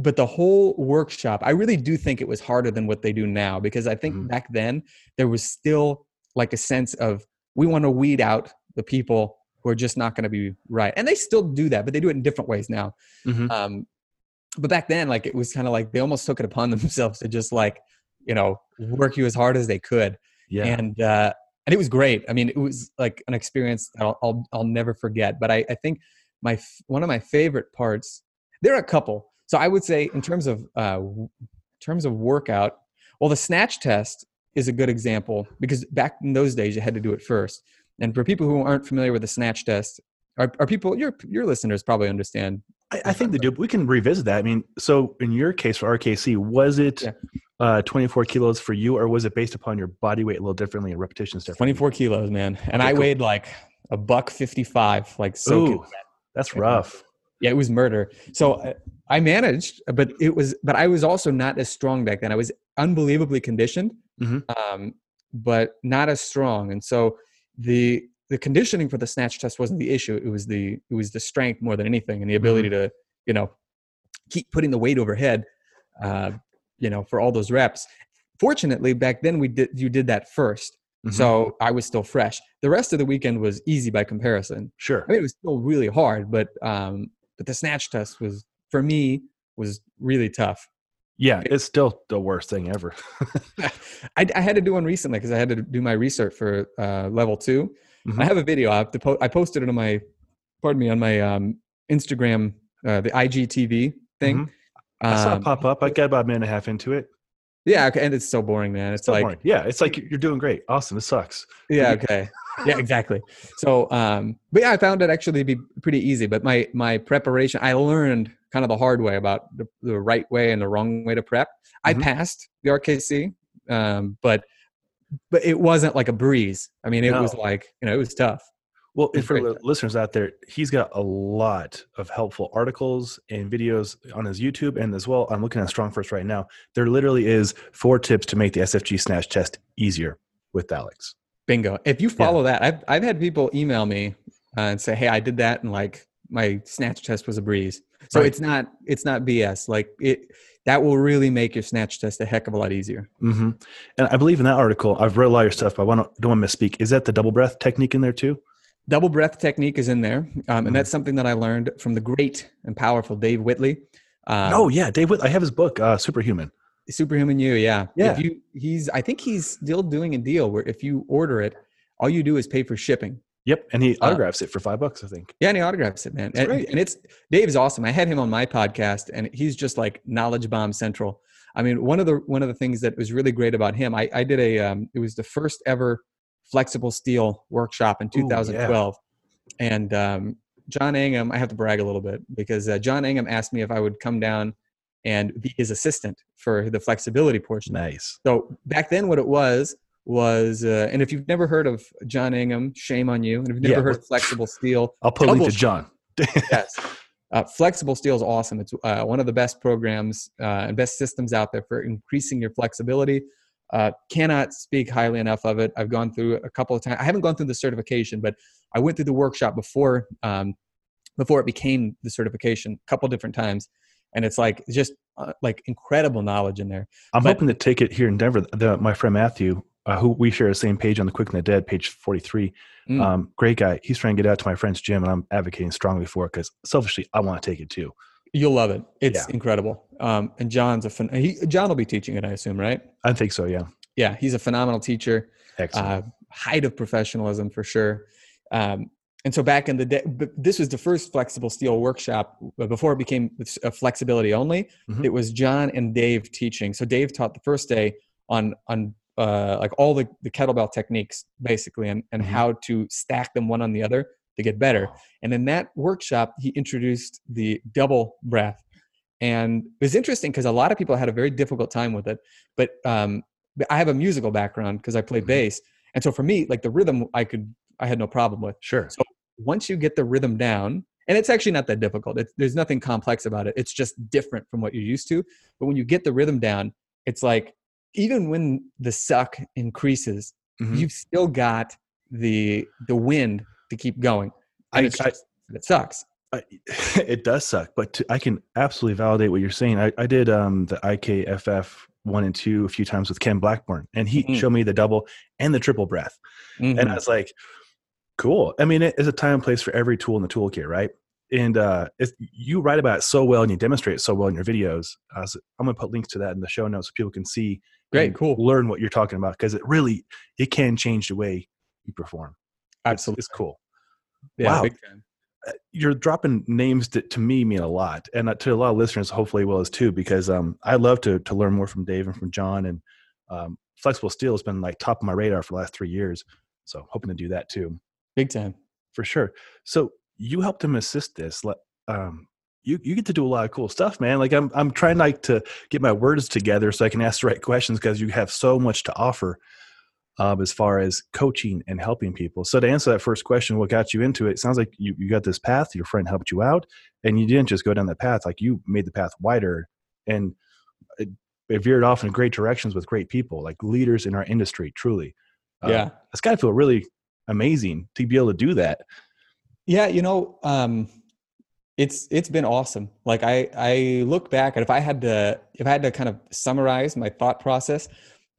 but the whole workshop, I really do think it was harder than what they do now because I think mm-hmm. back then there was still like a sense of we want to weed out the people who are just not going to be right and they still do that but they do it in different ways now mm-hmm. um, but back then like it was kind of like they almost took it upon themselves to just like you know work you as hard as they could yeah and uh and it was great i mean it was like an experience i'll i'll, I'll never forget but I, I think my one of my favorite parts there are a couple so i would say in terms of uh in terms of workout well the snatch test is a good example because back in those days you had to do it first. And for people who aren't familiar with the snatch test, are, are people your your listeners probably understand? I, I think they do. We can revisit that. I mean, so in your case for RKC, was it yeah. Uh, 24 kilos for you, or was it based upon your body weight a little differently and repetitions differently? 24 kilos, man. And I weighed like a buck 55, like so. Ooh, that's rough. Yeah, it was murder. So uh, I managed, but it was, but I was also not as strong back then. I was unbelievably conditioned, mm-hmm. um, but not as strong. And so the the conditioning for the snatch test wasn't the issue. It was the it was the strength more than anything, and the ability mm-hmm. to you know keep putting the weight overhead, uh, you know, for all those reps. Fortunately, back then we did you did that 1st mm-hmm. so I was still fresh. The rest of the weekend was easy by comparison. Sure, I mean it was still really hard, but um, but the snatch test was for me was really tough. Yeah, it's still the worst thing ever. I, I, had to do one recently because I had to do my research for uh, level 2 mm-hmm. I have a video. I have to po- I posted it on my, pardon me, on my um, Instagram, uh, the IGTV thing. Mm-hmm. I saw it um, pop up. I got about a minute and a half into it. Yeah, okay, and it's so boring, man. It's so like boring. yeah, it's like you're doing great. Awesome. It sucks. Yeah. Okay. yeah, exactly. So, um, but yeah, I found it actually to be pretty easy. But my my preparation, I learned kind of the hard way about the, the right way and the wrong way to prep. Mm-hmm. I passed the RKC, um, but but it wasn't like a breeze. I mean, it no. was like you know, it was tough. Well, and for listeners out there, he's got a lot of helpful articles and videos on his YouTube, and as well, I'm looking at StrongFirst right now. There literally is four tips to make the SFG snatch test easier with Alex. Bingo! If you follow yeah. that, I've I've had people email me uh, and say, "Hey, I did that, and like my snatch test was a breeze." So right. it's not it's not BS. Like it that will really make your snatch test a heck of a lot easier. Mm-hmm. And I believe in that article, I've read a lot of your stuff, but I want don't want to misspeak. Is that the double breath technique in there too? Double breath technique is in there, um, and that's something that I learned from the great and powerful Dave Whitley. Um, oh yeah, Dave. Whit- I have his book, uh, Superhuman. Superhuman You, yeah. Yeah. If you he's I think he's still doing a deal where if you order it, all you do is pay for shipping. Yep, and he Uh, autographs it for five bucks, I think. Yeah, and he autographs it, man. And, and it's Dave's awesome. I had him on my podcast and he's just like knowledge bomb central. I mean, one of the one of the things that was really great about him, I, I did a um, it was the first ever flexible steel workshop in Ooh, yeah. 2012. And um, Jon Engum, I have to brag a little bit because uh, Jon Engum asked me if I would come down and be his assistant for the flexibility portion. Nice. So back then, what it was was, uh, and if you've never heard of John Engum, shame on you. And if you've never Yeah, heard of flexible steel, I'll put a link to John. yes, uh, flexible steel is awesome. It's uh, one of the best programs uh, and best systems out there for increasing your flexibility. Uh, cannot speak highly enough of it. I've gone through a couple of times. I haven't gone through the certification, but I went through the workshop before um, before it became the certification a couple different times, and it's like just uh, like incredible knowledge in there. I'm But- hoping to take it here in Denver. The, my friend Matthew, uh, who we share the same page on the Quick and the Dead, page 43. Mm. Um, great guy. He's trying to get out to my friend's gym, and I'm advocating strongly for it because selfishly, I want to take it too. You'll love it. It's Yeah. incredible. Um, and John's a phen- he, John will be teaching it, I assume, right? I think so. Yeah. Yeah, he's a phenomenal teacher. Excellent. Uh, height of professionalism for sure. Um, and so back in the day, this was the first flexible steel workshop before it became a flexibility only. Mhm. It was John and Dave teaching. So Dave taught the first day on on uh, like all the, the kettlebell techniques basically, and and Mhm. how to stack them one on the other to get better. And in that workshop, he introduced the double breath. And it was interesting because a lot of people had a very difficult time with it. But um, I have a musical background because I play Mhm. bass, and so for me, like the rhythm, I could I had no problem with. sure. So once you get the rhythm down, and it's actually not that difficult. It's, there's nothing complex about it. It's just different from what you're used to. But when you get the rhythm down, it's like even when the suck increases, Mhm. you've still got the the wind to keep going. And I- it's I- it sucks. I, it does suck, but to, I can absolutely validate what you're saying. I, I did um, the IKFF one and two a few times with Ken Blackburn, and he Mhm. showed me the double and the triple breath. and I Mhm. was like, cool. I mean, it's a time and place for every tool in the toolkit, right? And uh, it's, you write about it so well and you demonstrate it so well in your videos. I was, I'm going to put links to that in the show notes so people can see, Great, cool. learn what you're talking about because it really it can change the way you perform. It's- Absolutely. it's, cool. Yeah, wow. You're dropping names that to me mean a lot, and uh, to a lot of listeners, hopefully, will as too, because um, I love to to learn more from Dave and from John. And um, flexible steel has been like top of my radar for the last three years, so hoping to do that too. Big time. for sure. So you helped him assist this. Um, you you get to do a lot of cool stuff, man. Like I'm I'm trying like to get my words together so I can ask the right questions because you have so much to offer um, as far as coaching and helping people. So to answer that first question, what got you into it? it sounds like you you got this path. Your friend helped you out, and you didn't just go down that path. Like you made the path wider, and it, it veered off in great directions with great people, like leaders in our industry. Truly, Uh, yeah. it's got to feel really amazing to be able to do that. Yeah, you know, um, it's it's been awesome. Like I I look back and if I had to if I had to kind of summarize my thought process,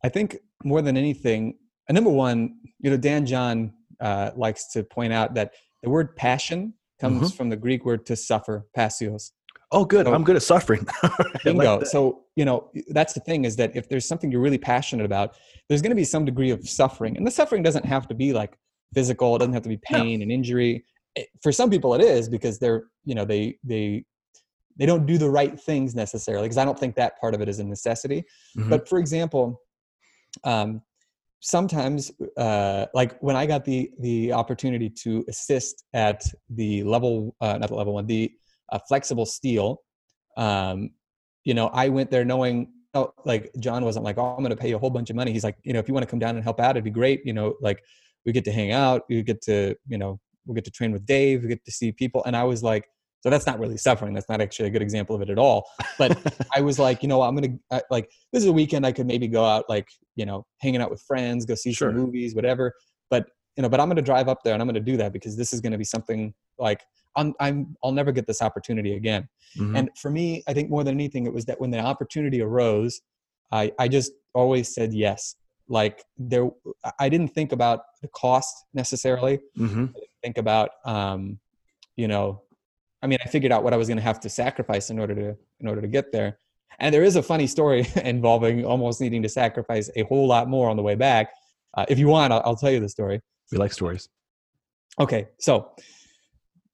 I think more than anything, uh, number one, you know, Dan John uh, likes to point out that the word passion comes from the Greek word to suffer, pasios. Oh, good. So- I'm good at suffering. I like Bingo. so, you know, that's the thing is that if there's something you're really passionate about, there's going to be some degree of suffering. And the suffering doesn't have to be like physical, it doesn't have to be No. pain and injury. It- for some people it is because they're, you know, they they they don't do the right things necessarily because I don't think that part of it is a necessity. Mhm. But for example, um sometimes uh like when I got the the opportunity to assist at the level uh not the level one, the uh, flexible steel um you know i went there knowing oh, like john wasn't like oh i'm going to pay you a whole bunch of money. He's like you know if you want to come down and help out it'd be great you know like we get to hang out we get to you know we get to train with dave we get to see people. And i was like so that's not really suffering that's not actually a good example of it at all but i was like you know i'm gonna I, like this is a weekend i could maybe go out like you know hanging out with friends go see Sure. some movies whatever but you know but i'm gonna drive up there and i'm gonna do that because this is gonna be something like I'm, I'm i'll never get this opportunity again Mhm. and for me, I think more than anything, it was that when the opportunity arose, I, I just always said yes. Like there, I didn't think about the cost necessarily. Mhm. think about, um, you know, I mean, I figured out what I was going to have to sacrifice in order to in order to get there. And there is a funny story involving almost needing to sacrifice a whole lot more on the way back. Uh, if you want, I'll, I'll tell you the story. We like stories. Okay, so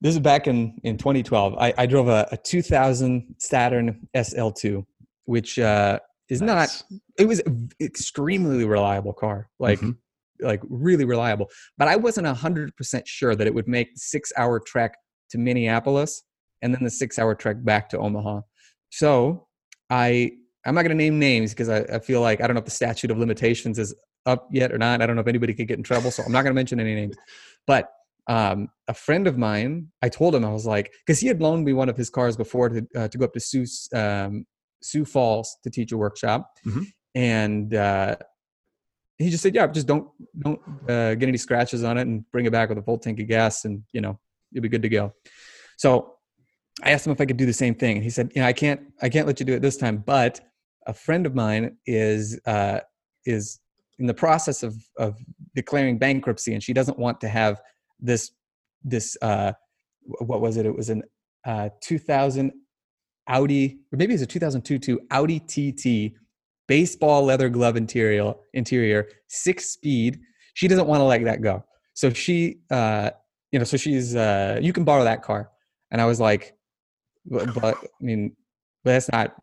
this is back in in 2012. I, I drove a, a 2000 Saturn SL2, which uh, is Nice. not. It was an extremely reliable car, like Mhm. like really reliable. But I wasn't hundred percent sure that it would make six hour trek to Minneapolis and then the six hour trek back to Omaha. So I I'm not going to name names because I, I feel like I don't know if the statute of limitations is up yet or not. I don't know if anybody could get in trouble, so I'm not going to mention any names. But um, a friend of mine, I told him I was like, because he had loaned me one of his cars before to uh, to go up to Sioux um, Sioux Falls to teach a workshop, Mhm. and uh, he just said, "Yeah, just don't don't uh, get any scratches on it, and bring it back with a full tank of gas, and you know you'll be good to go." So I asked him if I could do the same thing, and he said, "You know, I can't I can't let you do it this time, but a friend of mine is uh, is in the process of of declaring bankruptcy, and she doesn't want to have this this uh, what was it? It was an uh, 2000 Audi, or maybe it was a 2002 too, Audi TT, baseball leather glove interior, interior, six speed. She doesn't want to let that go. So she, uh, you know, so she's, uh, you can borrow that car. And I was like, but, but I mean, but that's not,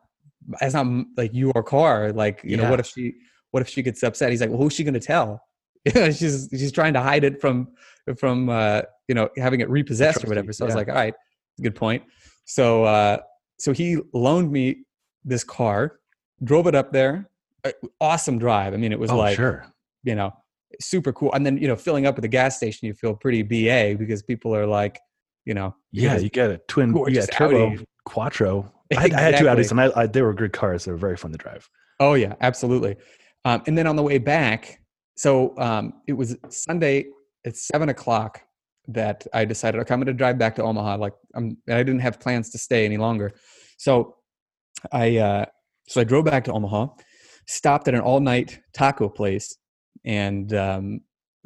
that's not like your car. Like, you know, what if she, what if she gets upset? He's like, well, who's she going to tell? she's, she's trying to hide it from, from, uh, you know, having it repossessed or whatever. So I was like, all right, good point. So, uh, so he loaned me this car, drove it up there. Uh, Awesome drive. I mean, it was oh, like, sure. you know, super cool. And then, you know, filling up at the gas station, you feel pretty BA because people are like, you know, Yeah, you got a twin, got turbo Audi. Quattro. I had, I had two Exactly. Audis, and I, I, they were good cars. They were very fun to drive. Oh yeah, absolutely. Um, and then on the way back, so um, it was Sunday at seven o'clock that I decided, okay, I'm going to drive back to Omaha. Like I'm, I didn't have plans to stay any longer, so I uh, so I drove back to Omaha, stopped at an all night taco place, and um,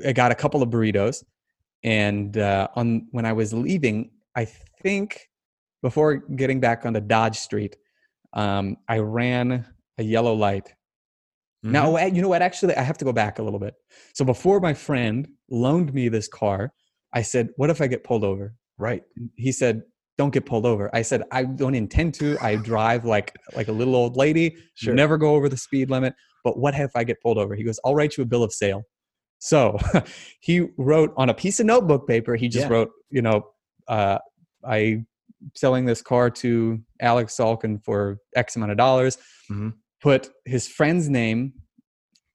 I got a couple of burritos. And uh, on when I was leaving, I think before getting back onto Dodge Street, um, I ran a yellow light. Mhm. Now, you know what? Actually, I have to go back a little bit. So before my friend loaned me this car, I said, "What if I get pulled over?" right. He said, "Don't get pulled over." I said, "I don't intend to. I drive like like a little old lady. Sure. Never go over the speed limit. But what if I get pulled over?" He goes, "I'll write you a bill of sale." So he wrote on a piece of notebook paper. He just Yeah. wrote, you know, uh, I selling this car to Alex Salkin for X amount of dollars. Mhm. Put his friend's name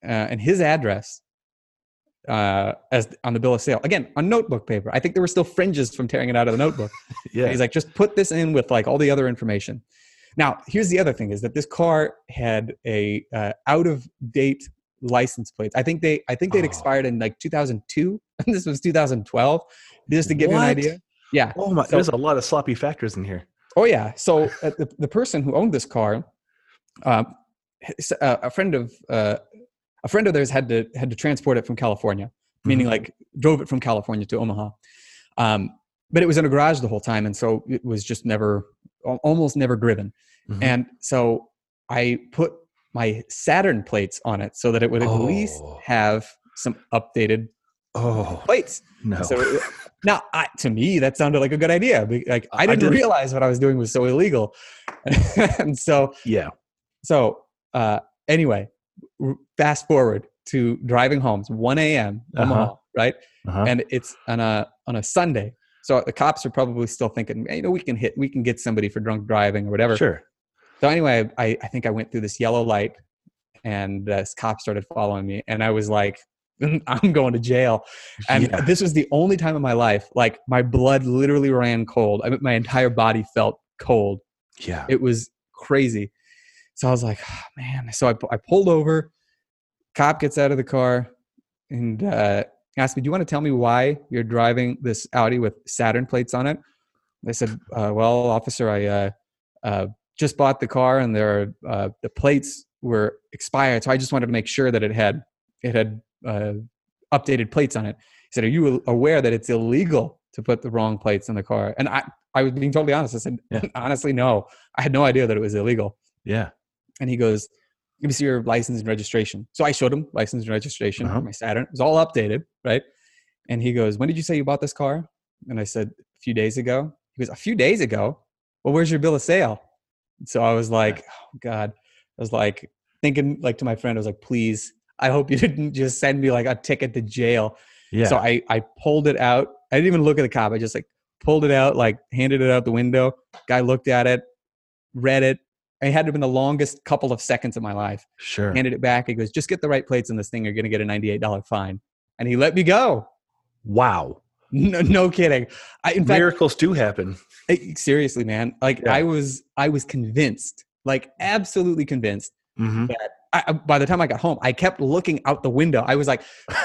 uh, and his address uh, as on the bill of sale. Again, on notebook paper. I think there were still fringes from tearing it out of the notebook. Yeah. And he's like, just put this in with like all the other information. Now, here's the other thing: is that this car had a uh, out of date license plates. I think they, I think they'd Oh. expired in like 2002, and this was 2012. Just to give you an idea. Yeah. oh my, so- there's a lot of sloppy factors in here. Oh yeah. So uh, the, the person who owned this car, um, uh, a friend of uh, a friend of theirs had to had to transport it from California, meaning Mhm. like drove it from California to Omaha. Um, but it was in a garage the whole time, and so it was just never, almost never driven. Mhm. And so I put my Saturn plates on it so that it would at least Oh. have some updated oh plates. no. So it- now, I, to me, that sounded like a good idea. Like I I didn't did- realize what I was doing was so illegal, and so yeah. so uh, anyway, fast forward to driving home. It's 1 a.m. Uh-huh. right? Uh-huh. And it's on a on a Sunday. So the cops are probably still thinking, "Hey, you know, we can hit, we can get somebody for drunk driving or whatever. Sure. So anyway, I, I think I went through this yellow light, and this cop started following me, and I was like, I'm going to jail. And yeah. this was the only time in my life, like my blood literally ran cold. I mean, my entire body felt cold. yeah. It was crazy. So I was like, "Ah, man. So I, I pulled over. Cop gets out of the car and uh, asked me, "Do you want to tell me why you're driving this Audi with Saturn plates on it?" I said, uh, "Well, officer, I uh, uh, just bought the car and there are, uh, the plates were expired, so I just wanted to make sure that it had it had uh, updated plates on it." He said, "Are you aware that it's illegal to put the wrong plates in the car. And I, I was being totally honest. I said, Yeah. honestly, no. I had no idea that it was illegal. Yeah. And he goes, "Let me see your license and registration." So I showed him license and registration Uh-huh. my Saturn. It was all updated, right? And he goes, "When did you say you bought this car?" And I said, "A few days ago." He goes, "A few days ago? Well, where's your bill of sale?" So I was like, "Oh God!" I was like thinking, like to my friend, I was like, "Please, I hope you didn't just send me like a ticket to jail." Yeah. So I I pulled it out. I didn't even look at the cop. I just like pulled it out, like handed it out the window. Guy looked at it, read it. It had to have been the longest couple of seconds of my life. sure. Handed it back. He goes, "Just get the right plates in this thing. You're going to get a ninety-eight dollar fine." And he let me go. wow. No, no kidding. I, in fact, Miracles do happen. seriously, man. Like Yeah. I was, I was convinced, like absolutely convinced. hmm I, I- by the time I got home, I kept looking out the window. I was like,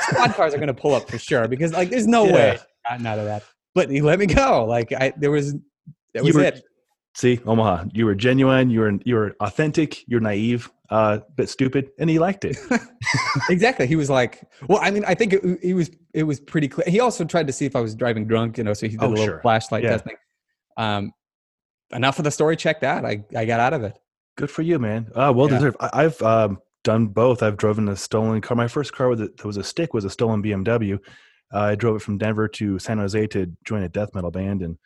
squad cars are going to pull up for sure because like there's no Yeah. way gotten out of that. But he let me go. Like I, there was, that was were- it. See, Omaha, you were genuine. You were you were authentic. You're naive, uh, bit stupid, and he liked it. exactly. He was like, well, I mean, I think it, he was, it was pretty clear. He also tried to see if I was driving drunk, you know, so he did Oh, a little sure. flashlight Yeah. testing. Um, enough of the story checked out. I, I got out of it. Good for you, man. Uh, well Yeah. deserved. I, I've um, done both. I've driven a stolen car. My first car with a, that was a stick was a stolen BMW. Uh, I drove it from Denver to San Jose to join a death metal band, and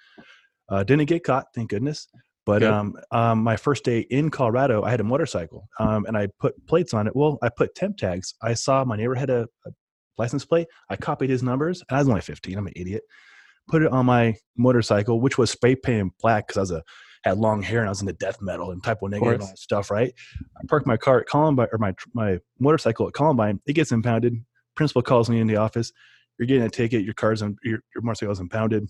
uh, didn't get caught, thank goodness. But Good. um, um, my first day in Colorado, I had a motorcycle, um, and I put plates on it. Well, I put temp tags. I saw my neighbor had a, a license plate. I copied his numbers, and I was only 15. I'm an idiot. Put it on my motorcycle, which was spray painted black because I was a had long hair and I was into death metal and type one negative and all that stuff, right? I parked my car at Columbine or my my motorcycle at Columbine. It gets impounded. Principal calls me in the office. You're getting a ticket. Your car's in, your your motorcycle's impounded.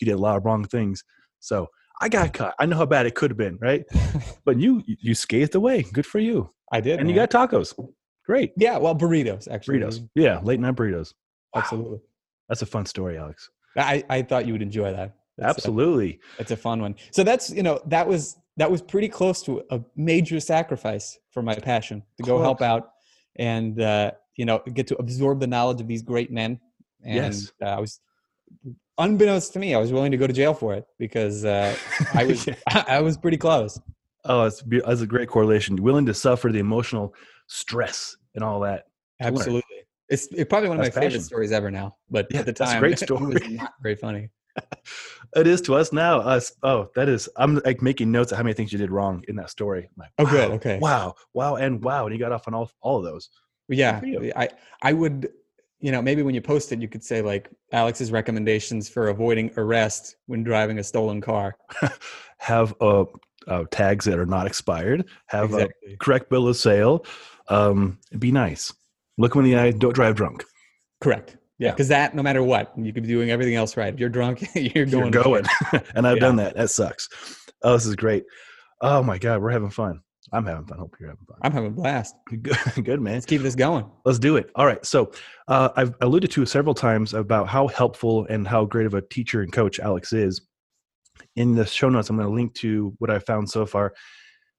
You did a lot of wrong things. So I got caught. I know how bad it could have been, right? but you you scathed away. Good for you. I did. And you got tacos. Great yeah, well, burritos actually. burritos. Yeah, late night burritos. Wow. Absolutely. That's a fun story, Alex. I, I thought you would enjoy that. It's a- Absolutely. It's a fun one. So that's you know that was that was pretty close to a major sacrifice for my passion to go help out and uh, you know get to absorb the knowledge of these great men. And Yes. uh, I was unbeknownst to me, I was willing to go to jail for it because uh, I was Yeah. I was pretty close. Oh, it's that's a great correlation. Willing to suffer the emotional stress and all that. to learn. Absolutely. It's, it's probably one of That's my favorite stories ever now. But Yeah, at the time, great it was story. not very funny. It is to us now. Us. Oh, that is. I'm like making notes of how many things you did wrong in that story. I'm like, Oh, good. Okay. Wow. Wow. And wow. And you got off on all all of those. Yeah. I I would, you know, maybe when you post it, you could say like Alex's recommendations for avoiding arrest when driving a stolen car. Have uh, uh, tags that are not expired. Have exactly. a correct bill of sale. Um, be nice. Look 'em in the eye. Don't drive drunk. Correct. Yeah, Yeah. because that, no matter what, you could be doing everything else right. If you're drunk, you're going. You're going. and I've Yeah. done that. That sucks. Oh, this is great. Oh my God, we're having fun. I'm having fun. Hope you're having fun. I'm having a blast. Good, good man. Let's keep this going. Let's do it. All right. So uh, I've alluded to several times about how helpful and how great of a teacher and coach Alex is. In the show notes, I'm going to link to what I've found so far.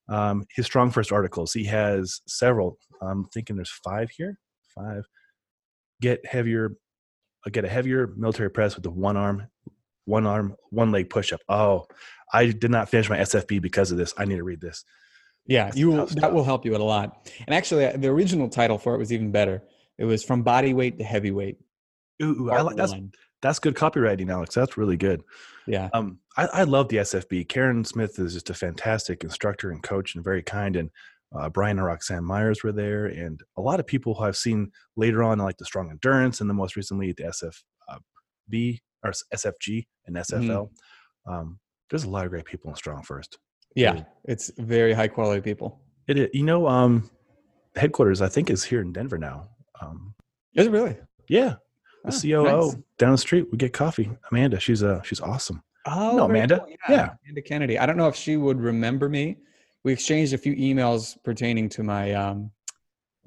Um, his StrongFirst articles. He has several. I'm thinking there's five here. Five. Get heavier. uh, Get a heavier military press with the one arm, one arm, one leg push up. Oh, I did not finish my SFB because of this. I need to read this. Yeah, you will, that will help you a lot. And actually, uh, the original title for it was even better. It was from body weight to heavyweight. Ooh, I like that's one. that's good copywriting, Alex. That's really good. Yeah, Um, I, I love the SFB. Karen Smith is just a fantastic instructor and coach and very kind. And uh, Brian and Roxanne Myers were there, and a lot of people who I've seen later on, like the Strong Endurance, and then most recently the SFB or SFG and SFL. Um, there's a lot of great people in StrongFirst. Yeah, it's very high quality people. It, is- you know, um, headquarters I think is here in Denver now. Um, Is it really? yeah, the Oh, COO nice. down the street. We get coffee. Amanda, she's uh, she's awesome. Oh, No, Amanda. cool. Yeah. Amanda Kennedy. I don't know if she would remember me. We exchanged a few emails pertaining to my um,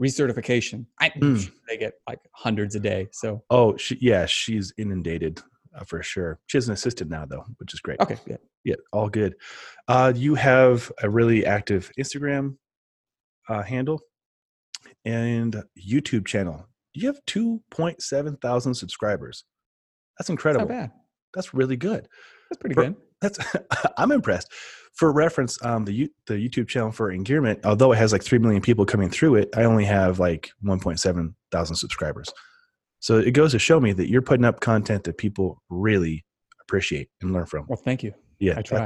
recertification. I, Mm. They get like hundreds a day. So Oh, she, yeah, she's inundated uh, for sure. She has an assistant now, though, which is great. okay, yeah. Yeah, all good. Uh, you have a really active Instagram uh, handle and YouTube channel. You have 2.7 thousand subscribers. That's incredible. not bad. that's really good. That's pretty For- good. That's I'm impressed. For reference, um, the the YouTube channel for Engearment, although it has like three million people coming through it, I only have like 1.7 thousand subscribers. So it goes to show me that you're putting up content that people really appreciate and learn from. Well, thank you. Yeah, I try.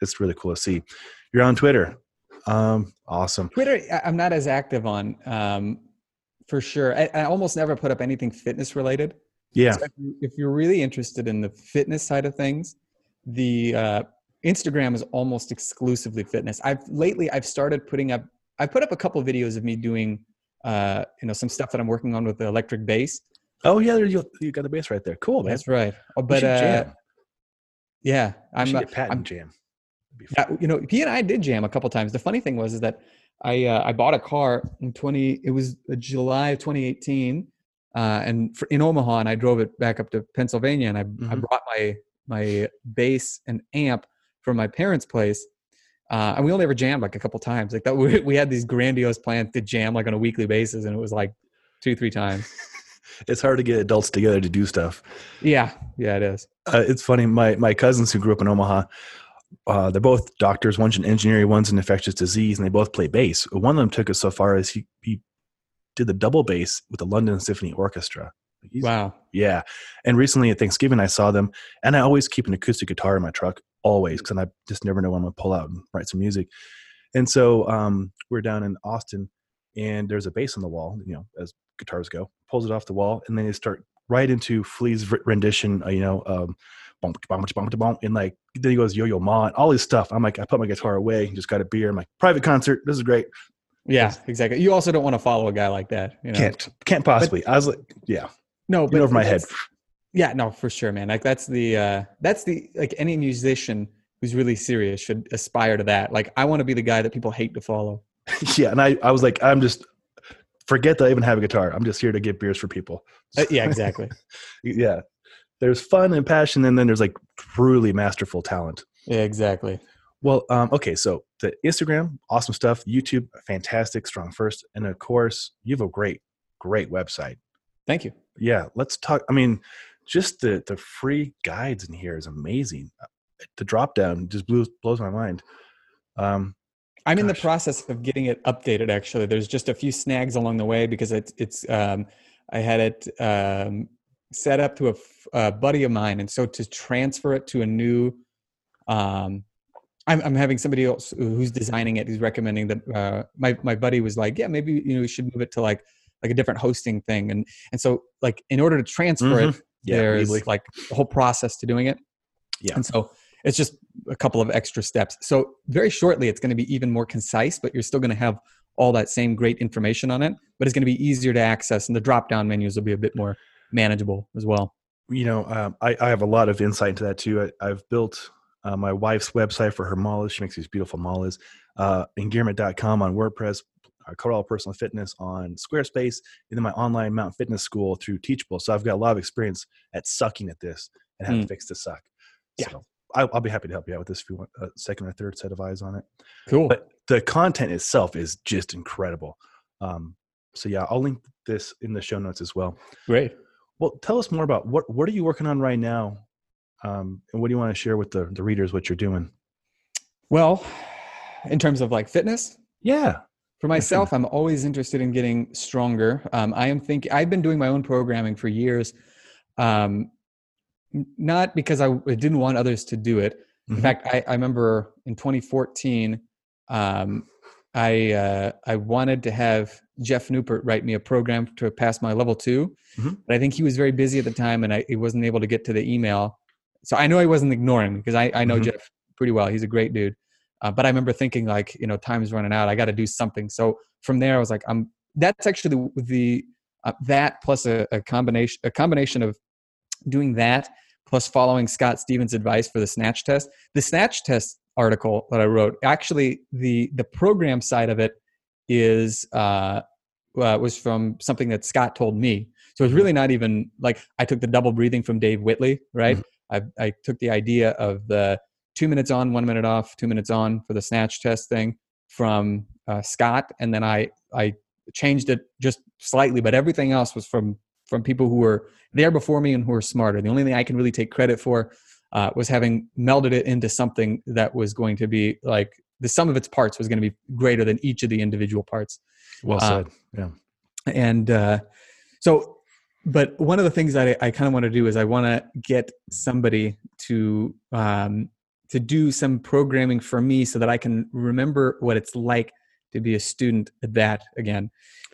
that's really cool to see. You're on Twitter. Um, awesome. Twitter, I- I'm not as active on, um, for sure. I, I almost never put up anything fitness related. Yeah, So if, you, if you're really interested in the fitness side of things, the uh, Instagram is almost exclusively fitness. I've lately I've started putting up. I've put up a couple videos of me doing, uh, you know, some stuff that I'm working on with the electric bass. Oh yeah, there you, you got the bass right there. Cool, man. That's right. Oh, but uh, yeah, I'm. should uh, get Pat I'm jam. Yeah, you know, he and I did jam a couple times. The funny thing was is that I uh, I bought a car in twenty. It was uh, July of twenty eighteen, uh, and for, in Omaha, and I drove it back up to Pennsylvania, and I I Mhm. brought my my bass and amp from my parents' place. Uh, and we only ever jammed like a couple times. Like that, we, we had these grandiose plans to jam like on a weekly basis, and it was like two, three times. It's hard to get adults together to do stuff. Yeah, yeah, it is. Uh, it's funny. My my cousins who grew up in Omaha, uh, they're both doctors. One's in engineering, one's in infectious disease, and they both play bass. One of them took it so far as he he did the double bass with the London Symphony Orchestra. He's- Wow. Yeah. And recently at Thanksgiving, I saw them, and I always keep an acoustic guitar in my truck, always, because I just never know when I'm going to pull out and write some music. And so um, we're down in Austin, and there's a bass on the wall, you know, as guitars go, pulls it off the wall, and then they start right into Flea's rendition, uh, you know, um, and like, then he goes Yo Yo Ma, and all this stuff. I'm like, I put my guitar away, just got a beer. I'm like, private concert, this is great. Yeah, exactly. You also don't want to follow a guy like that. You know? Can't, can't possibly. I was like, yeah, No, went over my head. Yeah, no, for sure, man. Like that's the uh that's the like any musician who's really serious should aspire to that. Like I want to be the guy that people hate to follow. yeah, and I, I was like, I'm just forget that I even have a guitar. I'm just here to get beers for people. Uh, yeah, exactly. yeah. There's fun and passion, and then there's like truly masterful talent. yeah, exactly. Well, um, okay, so the Instagram, awesome stuff. YouTube, fantastic, StrongFirst, and of course, you have a great, great website. Thank you. Yeah, let's talk. I mean, just the the free guides in here is amazing. The drop down just blows blows my mind. Um, I'm in the process of getting it updated. Actually, there's just a few snags along the way because it's it's um, I had it um, set up to a, buddy of mine, and so to transfer it to a new, um, I'm I'm having somebody else who's designing it. Who's recommending that uh, my my buddy was like, yeah, maybe you know we should move it to like like a different hosting thing, and and so like in order to transfer it, yeah, there's like a whole process to doing it. Yeah. And so it's just a couple of extra steps. So very shortly, it's going to be even more concise, but you're still going to have all that same great information on it, but it's going to be easier to access and the drop down menus will be a bit more manageable as well. you know, um, I, I have a lot of insight into that too. I, I've built uh, my wife's website for her malas. She makes these beautiful malas. Uh, engearment.com on WordPress, uh, Corral Personal Fitness on Squarespace, and then my online Mountain Fitness School through Teachable. So I've got a lot of experience at sucking at this and how to Mm. fix the suck. Yeah. So I'll, I'll be happy to help you out with this if you want a second or third set of eyes on it. Cool. But the content itself is just incredible. Um, so yeah, I'll link this in the show notes as well. Great. Well, tell us more about what what are you working on right now, um, and what do you want to share with the the readers what you're doing? Well, in terms of like fitness, Yeah, For myself, I'm always interested in getting stronger. Um, I am thinking I've been doing my own programming for years, um, not because I didn't want others to do it. In fact, I, I remember in 2014, um, I uh, I wanted to have Geoff Neupert write me a program to pass my level 2 Mhm. but I think he was very busy at the time, and I he wasn't able to get to the email. So I know I wasn't ignoring because I, I know Mhm. Geoff pretty well. He's a great dude. Uh, but I remember thinking like, you know, time's running out. I got to do something. So from there, I was like, I'm. That's actually the, the uh, that plus a, a combination a combination of doing that plus following Scott Stevens' advice for the snatch test. The snatch test article that I wrote, actually, the the program side of it is uh, uh, was from something that Scott told me. So it's really not even like I took the double breathing from Dave Whitley, right? I, I took the idea of the two minutes on, one minute off, two minutes on for the snatch test thing from uh, Scott, and then I I changed it just slightly, but everything else was from from people who were there before me and who are smarter. The only thing I can really take credit for uh, was having melded it into something that was going to be like the sum of its parts was going to be greater than each of the individual parts. Well Uh, said. yeah. And uh, so, but one of the things that I, I kind of want to do is I want to get somebody to um, to do some programming for me so that I can remember what it's like to be a student at that again,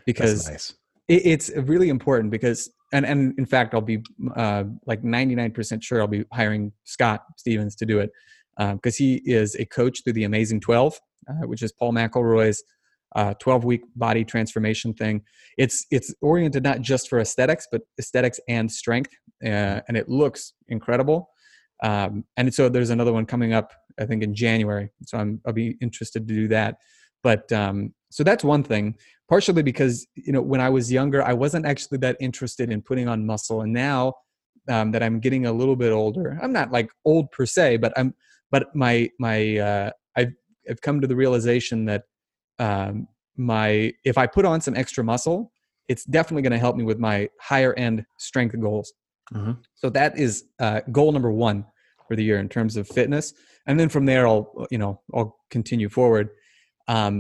because nice. it, it's really important because and and in fact i'll be uh, like 99% sure i'll be hiring scott stevens to do it because he is a coach through the amazing 12 uh, which is paul mcelroy's uh, 12 week body transformation thing. It's it's oriented not just for aesthetics but aesthetics and strength uh, and it looks incredible. Um, and so there's another one coming up i think in january so I'm, i'll be interested to do that. But um, so that's one thing partially because you know when i was younger i wasn't actually that interested in putting on muscle. And now um, that i'm getting a little bit older i'm not like old per se but i'm but my my uh, I've, I've come to the realization that um, my if i put on some extra muscle it's definitely going to help me with my higher end strength goals. Mhm. so that is uh, goal number one for the year in terms of fitness. And then from there i'll you know i'll continue forward. Um,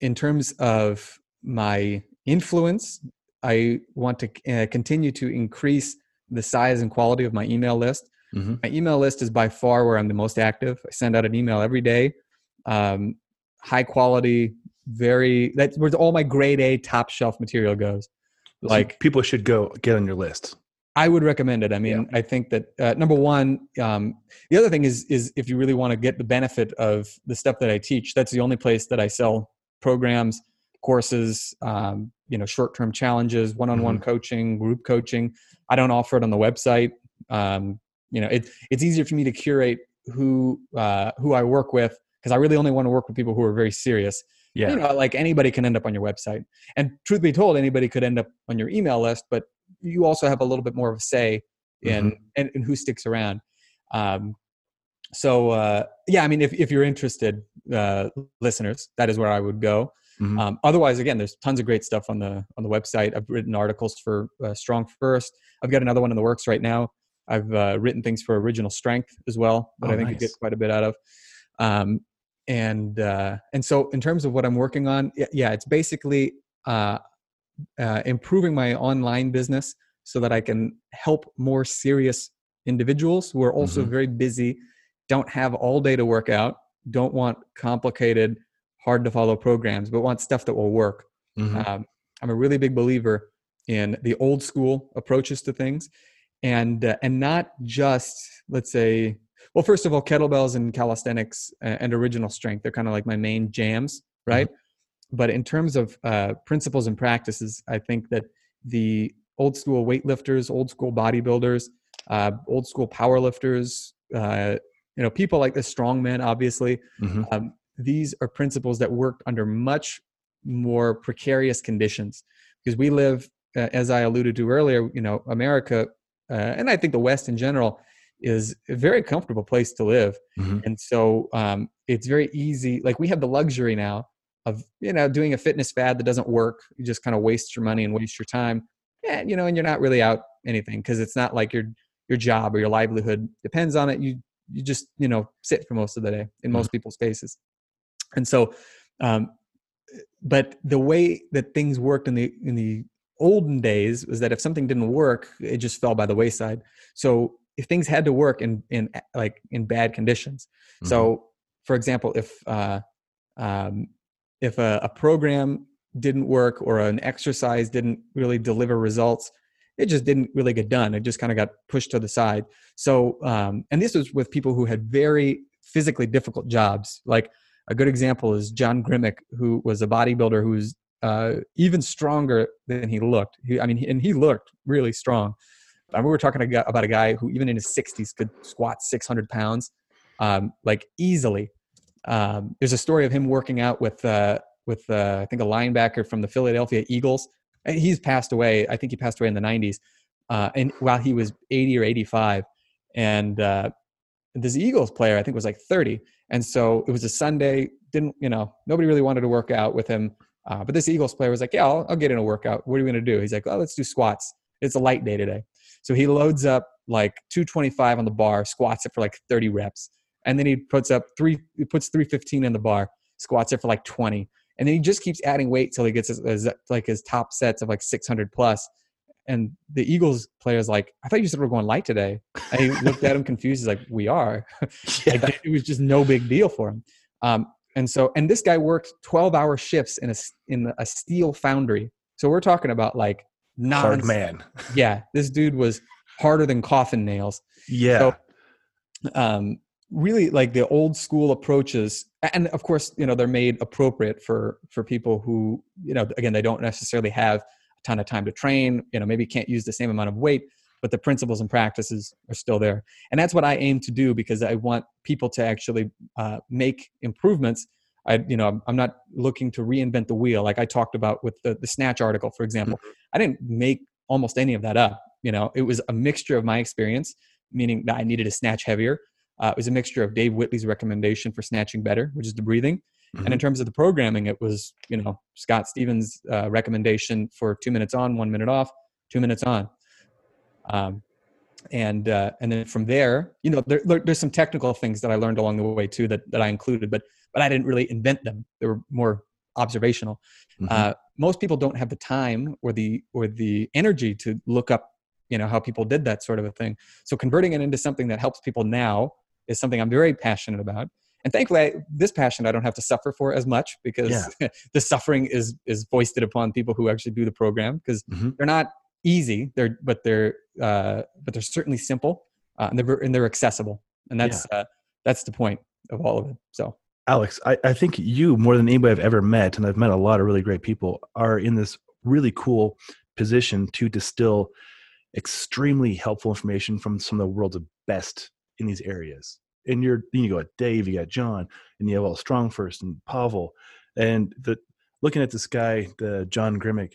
in terms of my influence, I want to uh, continue to increase the size and quality of my email list. Mhm. My email list is by far where I'm the most active. I send out an email every day, um, high quality, very. That's where all my grade A top shelf material goes. So Like people should go get on your list. I would recommend it. I mean, I think that uh, number one, um, the other thing is is if you really want to get the benefit of the stuff that I teach, that's the only place that I sell programs, courses, um, you know, short term challenges, one on one coaching, group coaching. I don't offer it on the website. Um, you know, it, it's easier for me to curate who uh, who I work with because I really only want to work with people who are very serious Yeah. you know like anybody can end up on your website and truth be told anybody could end up on your email list but you also have a little bit more of a say in in, in who sticks around um, so uh, yeah i mean if, if you're interested uh, listeners that is where i would go Mhm. um, otherwise again there's tons of great stuff on the on the website i've written articles for uh, strong first i've got another one in the works right now i've uh, written things for original strength as well that Oh, i think you nice. get quite a bit out of um, and uh, and so in terms of what i'm working on yeah it's basically uh, uh, improving my online business so that i can help more serious individuals who are also Mhm. very busy don't have all day to work out don't want complicated hard to follow programs but want stuff that will work. Mhm. um, i'm a really big believer in the old school approaches to things and uh, and not just let's say well first of all kettlebells and calisthenics uh, and original strength they're kind of like my main jams right? But in terms of uh, principles and practices i think that the old school weightlifters old school bodybuilders uh, old school powerlifters uh, you know people like the strongmen obviously. Mhm. um, these are principles that worked under much more precarious conditions because we live uh, as i alluded to earlier you know america uh, and i think the west in general is a very comfortable place to live. Mhm. and so um, it's very easy like we have the luxury now of you know doing a fitness fad that doesn't work. You just kind of waste your money and waste your time. And you know and you're not really out anything because it's not like your your job or your livelihood depends on it. You you just you know sit for most of the day in most people's cases and so um but the way that things worked in the in the olden days was that if something didn't work it just fell by the wayside. So if things had to work in in like in bad conditions. Mm-hmm. so for example if uh um if a, a program didn't work or an exercise didn't really deliver results it just didn't really get done it just kind of got pushed to the side so um and this was with people who had very physically difficult jobs like a good example is John Grimek, who was a bodybuilder who was uh, even stronger than he looked. He, I mean, and he looked really strong. I mean, we were talking about a guy who, even in his 60s, could squat 600 pounds, um, like easily. Um, there's a story of him working out with, uh, with uh, I think, a linebacker from the Philadelphia Eagles. And He's passed away. I think he passed away in the 90s, uh, and while he was 80 or 85, and uh, this Eagles player, I think, was like 30. And so it was a Sunday. Didn't you know? Nobody really wanted to work out with him. Uh, but this Eagles player was like, "Yeah, I'll, I'll get in a workout. What are we going to do?" He's like, "Oh, let's do squats. It's a light day today." So he loads up like 225 on the bar, squats it for like 30 reps, and then he puts up three, he puts 315 in the bar, squats it for like 20, and then he just keeps adding weight till he gets his, his like his top sets of like 600. And the Eagles player's like, I thought you said we're going light today. And he looked at him confused. He's like, We are. Yeah. like, it was just no big deal for him. Um, and so, and this guy worked 12 hour shifts in a, in a steel foundry. So we're talking about like Hard man. Yeah. This dude was harder than coffin nails. Yeah. So, um, really like the old school approaches and of course you know they're made appropriate for for people who you know again they don't necessarily have a ton of time to train you know maybe can't use the same amount of weight but the principles and practices are still there. And that's what i aim to do because i want people to actually uh, make improvements. I you know I'm, not looking to reinvent the wheel. Like i talked about with the, the snatch article for example. I didn't make almost any of that up you know? It was a mixture of my experience meaning that i needed to snatch heavier uh, it was a mixture of Dave Whitley's recommendation for snatching better, which is the breathing, and in terms of the programming, it was you know Scott Stevens' uh, recommendation for two minutes on, one minute off, two minutes on, um, and uh, and then from there, you know, there, there- there's some technical things that I learned along the way too that that I included, but but I didn't really invent them. They were more observational. Mhm. Uh, most people don't have the time or the or the energy to look up, you know, how people did that sort of a thing. So converting it into something that helps people now is something I'm very passionate about. And thankfully, I, this passion I don't have to suffer for as much because the suffering is is foisted upon people who actually do the program because Mhm. they're not easy. They're but they're uh, but they're certainly simple uh, and they're and they're accessible. And that's uh, that's the point of all of it. So Alex, I, I think you more than anybody I've ever met, and I've met a lot of really great people, are in this really cool position to distill extremely helpful information from some of the world's best in these areas. And you're then you go at Dave, you got John, and you have all StrongFirst and Pavel, and the looking at this guy, the John Grimek,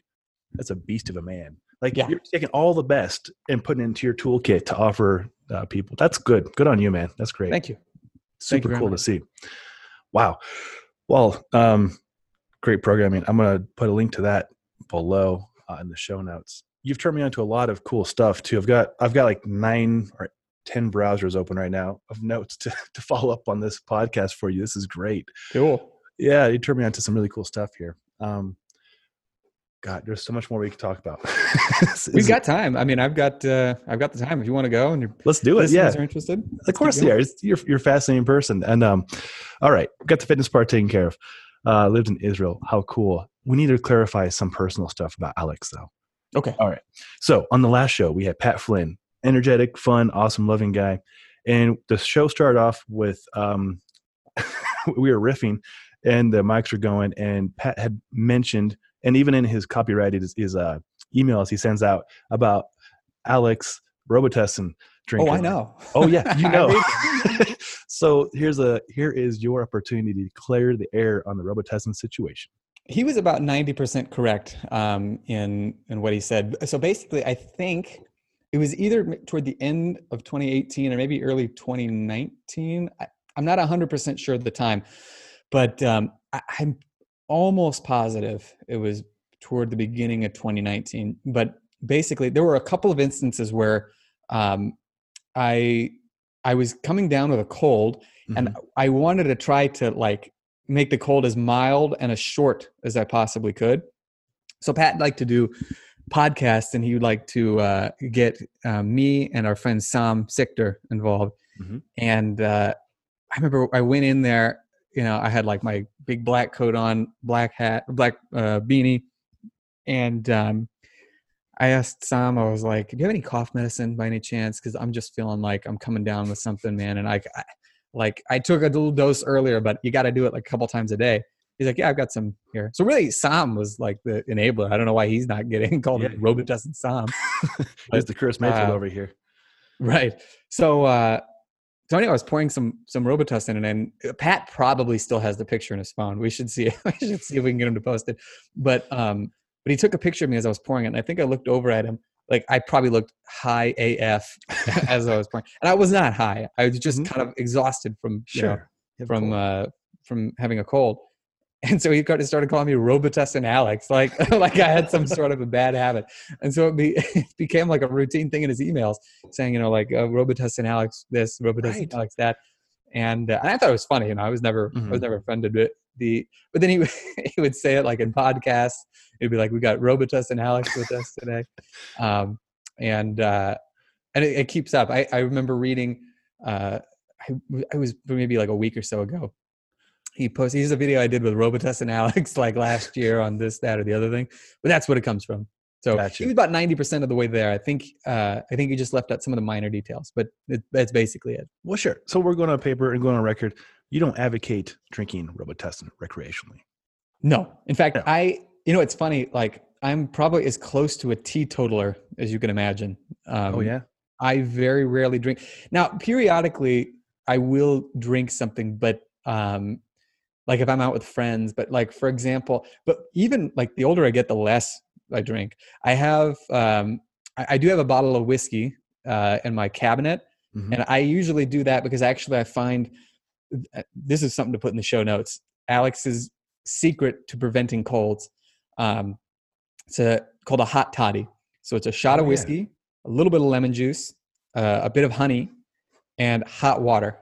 that's a beast of a man. Like Yeah. you're taking all the best and putting it into your toolkit to offer uh, people. That's good. Good on you, man. That's great thank you. Thank you super cool to see wow well um great programming i'm going to put a link to that below uh, in the show notes you've turned me on to a lot of cool stuff too i've got i've got like nine or ten browsers open right now of notes to, to follow up on this podcast for you this is great Cool. yeah you turned me on to some really cool stuff here um god there's so much more we could talk about We've got time. I mean, I've got uh, I've got the time. If you want to go and let's do it yeah are interested, Of course they are. It's- You're you're a fascinating person. And um, all right, got the fitness part taken care of. Uh, lived in Israel. How cool. We need to clarify some personal stuff about Alex though. Okay. All right. So on the last show, we had Pat Flynn, energetic, fun, awesome, loving guy, and the show started off with um, we were riffing, and the mics were going, and Pat had mentioned, and even in his copyrighted his, his uh, emails he sends out about Alex Robitussin drinking. Oh, I know. Oh yeah, you know. so here's a here is your opportunity to clear the air on the Robitussin situation. he was about 90% correct um, in in what he said so basically i think it was either toward the end of 2018 or maybe early 2019 I, i'm not 100% sure of the time but um, I, i'm almost positive it was toward the beginning of 2019 but basically there were a couple of instances where um, i i was coming down with a cold and Mhm. I wanted to try to like make the cold as mild and as short as I possibly could. So Pat liked to do podcasts, and he would like to uh, get uh, me and our friend Sam Sichter involved. Mhm. And uh, I remember I went in there. You know, I had like my big black coat on, black hat, black uh, beanie, and um, I asked Sam. I was like, "Do you have any cough medicine by any chance? Because I'm just feeling like I'm coming down with something, man." And I, I like I took a little dose earlier, but you got to do it like a couple times a day. He's like, yeah, I've got some here. So really, Sam was like the enabler. I don't know why he's not getting called Yeah. Robitussin Sam. There's the Chris Mayfield uh, over here. right. So, uh, so anyway, I was pouring some some Robitussin, and then Pat probably still has the picture in his phone. We should see. we should see if we can get him to post it. But um, but he took a picture of me as I was pouring it, and I think I looked over at him. Like I probably looked high AF as I was pouring, and I was not high. I was just Mhm. kind of exhausted from you know, Sure. From uh, from having a cold. and so he started calling me Robitussin Alex, like like I had some sort of a bad habit. And so it, be, it became like a routine thing in his emails, saying you know like uh, Robitussin Alex this, Robitussin right. Alex that. And, uh, and I thought it was funny. You know, I was never mm-hmm. I was mm-hmm. never offended. But the but then he he would say it like in podcasts. It'd be like, "We got Robitussin Alex with us today," um, and uh, and it, it, keeps up. I, I remember reading. Uh, I, I was maybe like a week or so ago he posted here's a video I did with Robitussin Alex like last year on this, that, or the other thing. But that's what it comes from. So gotcha. he was about 90% of the way there. I think uh, I think he just left out some of the minor details, but it, that's basically it. Well, sure. So we're going on paper and going on record. You don't advocate drinking Robitussin recreationally. No. In fact, no. I you know it's funny. Like I'm probably as close to a teetotaler as you can imagine. Um, oh yeah. I very rarely drink. Now, periodically, I will drink something, but um, like if I'm out with friends. But like for example, but even like the older I get, the less I drink. I have um, I, I do have a bottle of whiskey uh, in my cabinet, mm-hmm. and I usually do that because actually I find uh, this is something to put in the show notes. Alex's secret to preventing colds. Um, it's a, called a hot toddy. So it's a shot oh, of whiskey, yeah. a little bit of lemon juice, uh, a bit of honey, and hot water.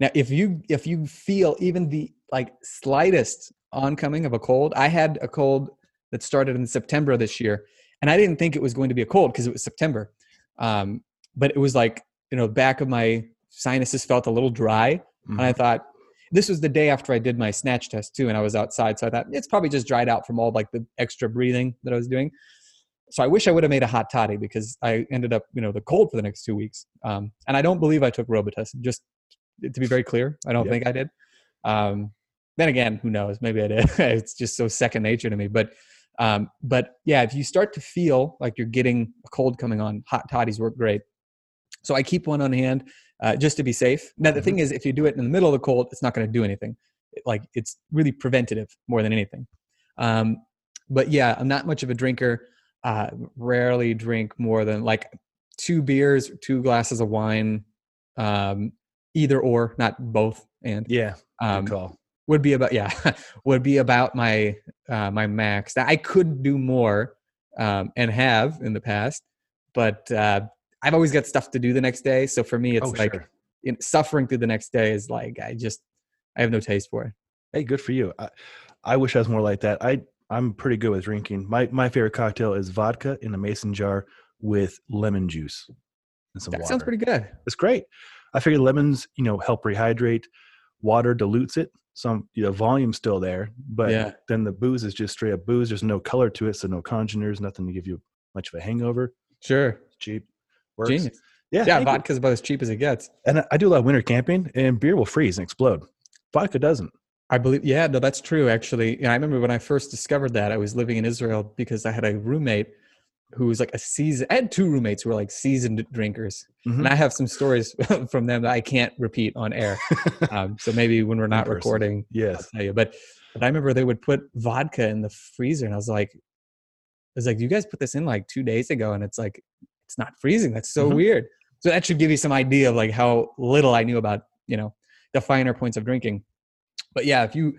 Now, if you if you feel even the like slightest oncoming of a cold, I had a cold that started in September this year, and I didn't think it was going to be a cold because it was September, um, but it was like you know back of my sinuses felt a little dry, mm-hmm. and I mm-hmm. thought this was the day after I did my snatch test too, and I was outside, so I thought it's probably just dried out from all like the extra breathing that I was doing. So I wish I would have made a hot toddy because I ended up, you know, the cold for the next two weeks. Um, and I don't believe I took Robitussin. Just to be very clear. I don't yep. think I did. Um, then again, who knows? Maybe I did. it's just so second nature to me. But um, but yeah, if you start to feel like you're getting a cold coming on, hot toddies work great. So I keep one on hand uh, just to be safe. Now the mm-hmm. thing is, if you do it in the middle of the cold, it's not going to do anything. Like it's really preventative more than anything. Um, but yeah, I'm not much of a drinker. Uh, rarely drink more than like two beers, two glasses of wine, um, either or, not both. And yeah, um, call. would be about yeah would be about my uh, my max. That I could do more um, and have in the past, but uh, I've always got stuff to do the next day. So for me, it's oh, like sure. you know, suffering through the next day is like I just I have no taste for it. Hey, good for you. I, I wish I was more like that. I I'm pretty good with drinking. My my favorite cocktail is vodka in a mason jar with lemon juice and some that water. sounds pretty good. It's great. I figured lemons, you know, help rehydrate. Water dilutes it. Some you know, volume's still there, but yeah. then the booze is just straight up booze. There's no color to it, so no congeners, nothing to give you much of a hangover. Sure, it's cheap, works. Genius. Yeah, yeah. Vodka's about as cheap as it gets. And I do a lot of winter camping, and beer will freeze and explode. Vodka doesn't. I believe, yeah, no, that's true. Actually, and I remember when I first discovered that I was living in Israel because I had a roommate who was like a season. I had two roommates who were like seasoned drinkers, mm-hmm. and I have some stories from them that I can't repeat on air. um, so maybe when we're not recording, yes, I'll tell you. But but I remember they would put vodka in the freezer, and I was like, I was like, you guys put this in like two days ago, and it's like it's not freezing. That's so mm-hmm. weird. So that should give you some idea of like how little I knew about you know the finer points of drinking. But yeah, if you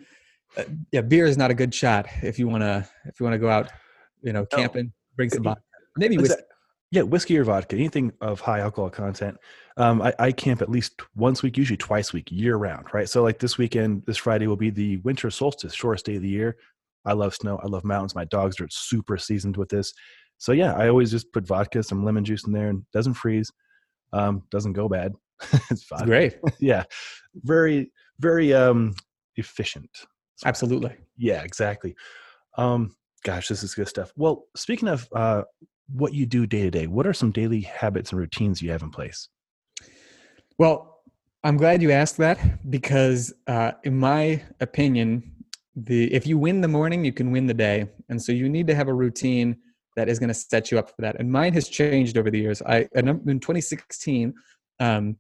uh, yeah, beer is not a good shot if you want to if you want to go out, you know, camping. No Bring some vodka. Maybe whiskey. Yeah, whiskey or vodka, anything of high alcohol content. Um, I, I, camp at least once a week, usually twice a week, year round, right? So, like this weekend, this Friday will be the winter solstice, shortest day of the year. I love snow. I love mountains. My dogs are super seasoned with this. So, yeah, I always just put vodka, some lemon juice in there, and doesn't freeze, um, doesn't go bad. it's fine. Great. yeah, very, very um, efficient. Absolutely. Yeah, exactly. Um, Gosh, this is good stuff. Well, speaking of uh, what you do day to day, what are some daily habits and routines you have in place? Well, I'm glad you asked that because, uh, in my opinion, the if you win the morning, you can win the day, and so you need to have a routine that is going to set you up for that. And mine has changed over the years. I in 2016, um,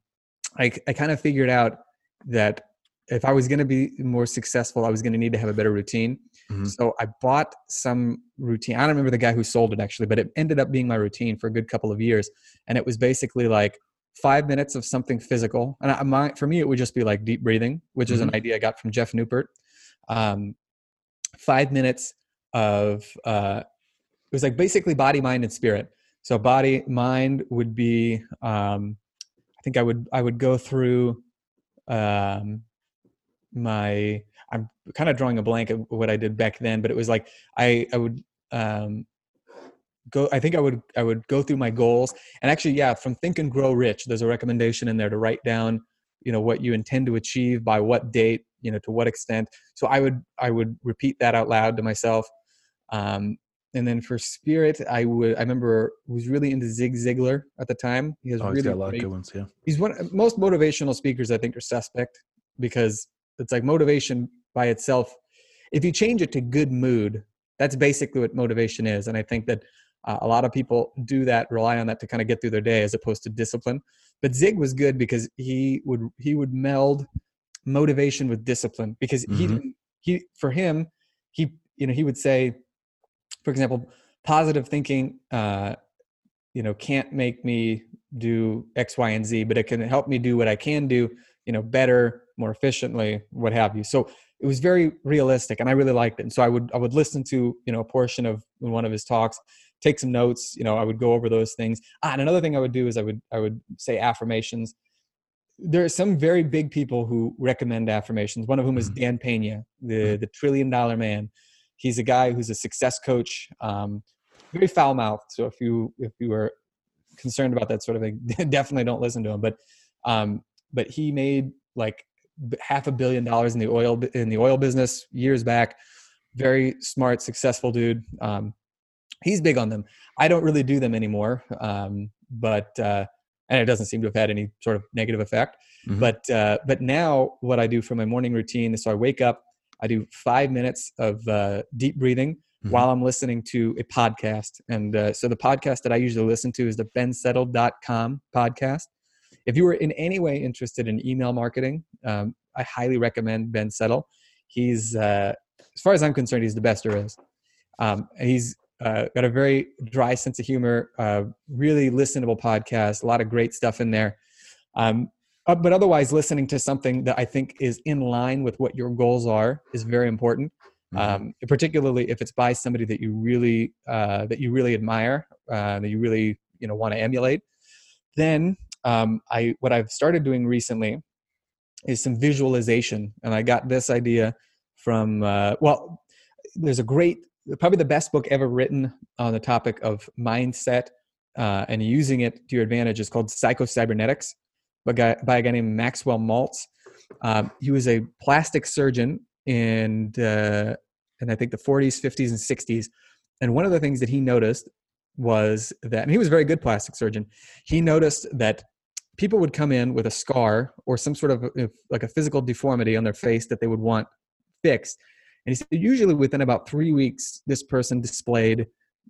I, I kind of figured out that if I was going to be more successful, I was going to need to have a better routine. Mm-hmm. So I bought some routine. I don't remember the guy who sold it actually, but it ended up being my routine for a good couple of years. And it was basically like five minutes of something physical. And I, my, for me, it would just be like deep breathing, which mm-hmm. is an mm-hmm. idea I got from Geoff Neupert. um, five minutes of uh, it was like basically body, mind, and spirit. So body, mind would be. Um, I think I would I would go through um, my. I'm kind of drawing a blank of what I did back then, but it was like I I would um, go i think i would i would go through my goals. And actually yeah from think and grow rich there's a recommendation in there to write down you know what you intend to achieve by what date you know to what extent. So i would i would repeat that out loud to myself. Um, and then for spirit i would i remember was really into zig ziglar at the time. He has oh, really got a lot great, of good ones yeah. he's one most motivational speakers i think are suspect because it's like motivation by itself if you change it to good mood that's basically what motivation is and i think that uh, a lot of people do that, rely on that to kind of get through their day as opposed to discipline. But Zig was good because he would he would meld motivation with discipline because mm-hmm. he he for him he you know he would say, for example, positive thinking uh, you know can't make me do X, Y, and Z, but it can help me do what I can do, you know, better, more efficiently, what have you. So it was very realistic and I really liked it. And so I would I would listen to, you know, a portion of one of his talks take some notes. You know, I would go over those things. Ah, and another thing I would do is I would I would say affirmations. There are some very big people who recommend affirmations. One of whom is mm-hmm. Dan Pena, the mm-hmm. the trillion dollar man. He's a guy who's a success coach, um, very foul mouthed. So if you if you are concerned about that sort of thing, definitely don't listen to him. But um, but he made like half a billion dollars in the oil in the oil business years back. Very smart, successful dude. Um, he's big on them. I don't really do them anymore, um, but uh, and it doesn't seem to have had any sort of negative effect. Mm-hmm. But uh, but now what I do for my morning routine is so I wake up, I do five minutes of uh, deep breathing mm-hmm. while I'm listening to a podcast, and uh, so the podcast that I usually listen to is the bensettle.com podcast. If you were in any way interested in email marketing, um, I highly recommend Ben Settle. He's, uh, as far as I'm concerned, he's the best there is. Um, he's uh, got a very dry sense of humor, uh, really listenable podcast, a lot of great stuff in there. Um, uh, but otherwise, listening to something that I think is in line with what your goals are is very important. Mm-hmm. Um, particularly if it's by somebody that you really uh, that you really admire, uh, that you really you know want to emulate. Then um, I what I've started doing recently is some visualization, and I got this idea from uh, well, there's a great probably the best book ever written on the topic of mindset uh, and using it to your advantage is called Psycho-Cybernetics by a guy, by a guy named Maxwell Maltz. Um, he was a plastic surgeon in, uh, in I think the 40s, 50s, and 60s. And one of the things that he noticed was that, and he was a very good plastic surgeon, he noticed that people would come in with a scar or some sort of like a physical deformity on their face that they would want fixed and he said usually within about three weeks, this person displayed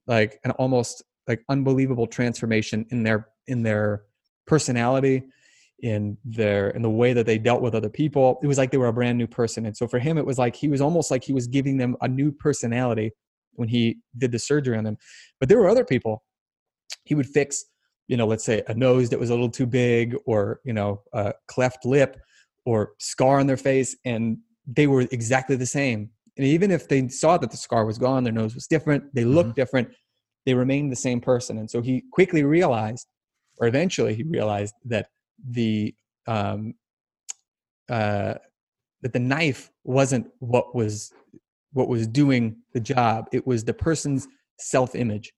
like an almost like unbelievable transformation in their in their personality, in their in the way that they dealt with other people. It was like they were a brand new person. And so for him, it was like he was almost like he was giving them a new personality when he did the surgery on them. But there were other people he would fix, you know, let's say a nose that was a little too big, or you know, a cleft lip, or scar on their face, and they were exactly the same and even if they saw that the scar was gone, their nose was different, they looked mm-hmm. different, they remained the same person. And so he quickly realized, or eventually he realized that the um, uh, that the knife wasn't what was what was doing the job. It was the person's self-image.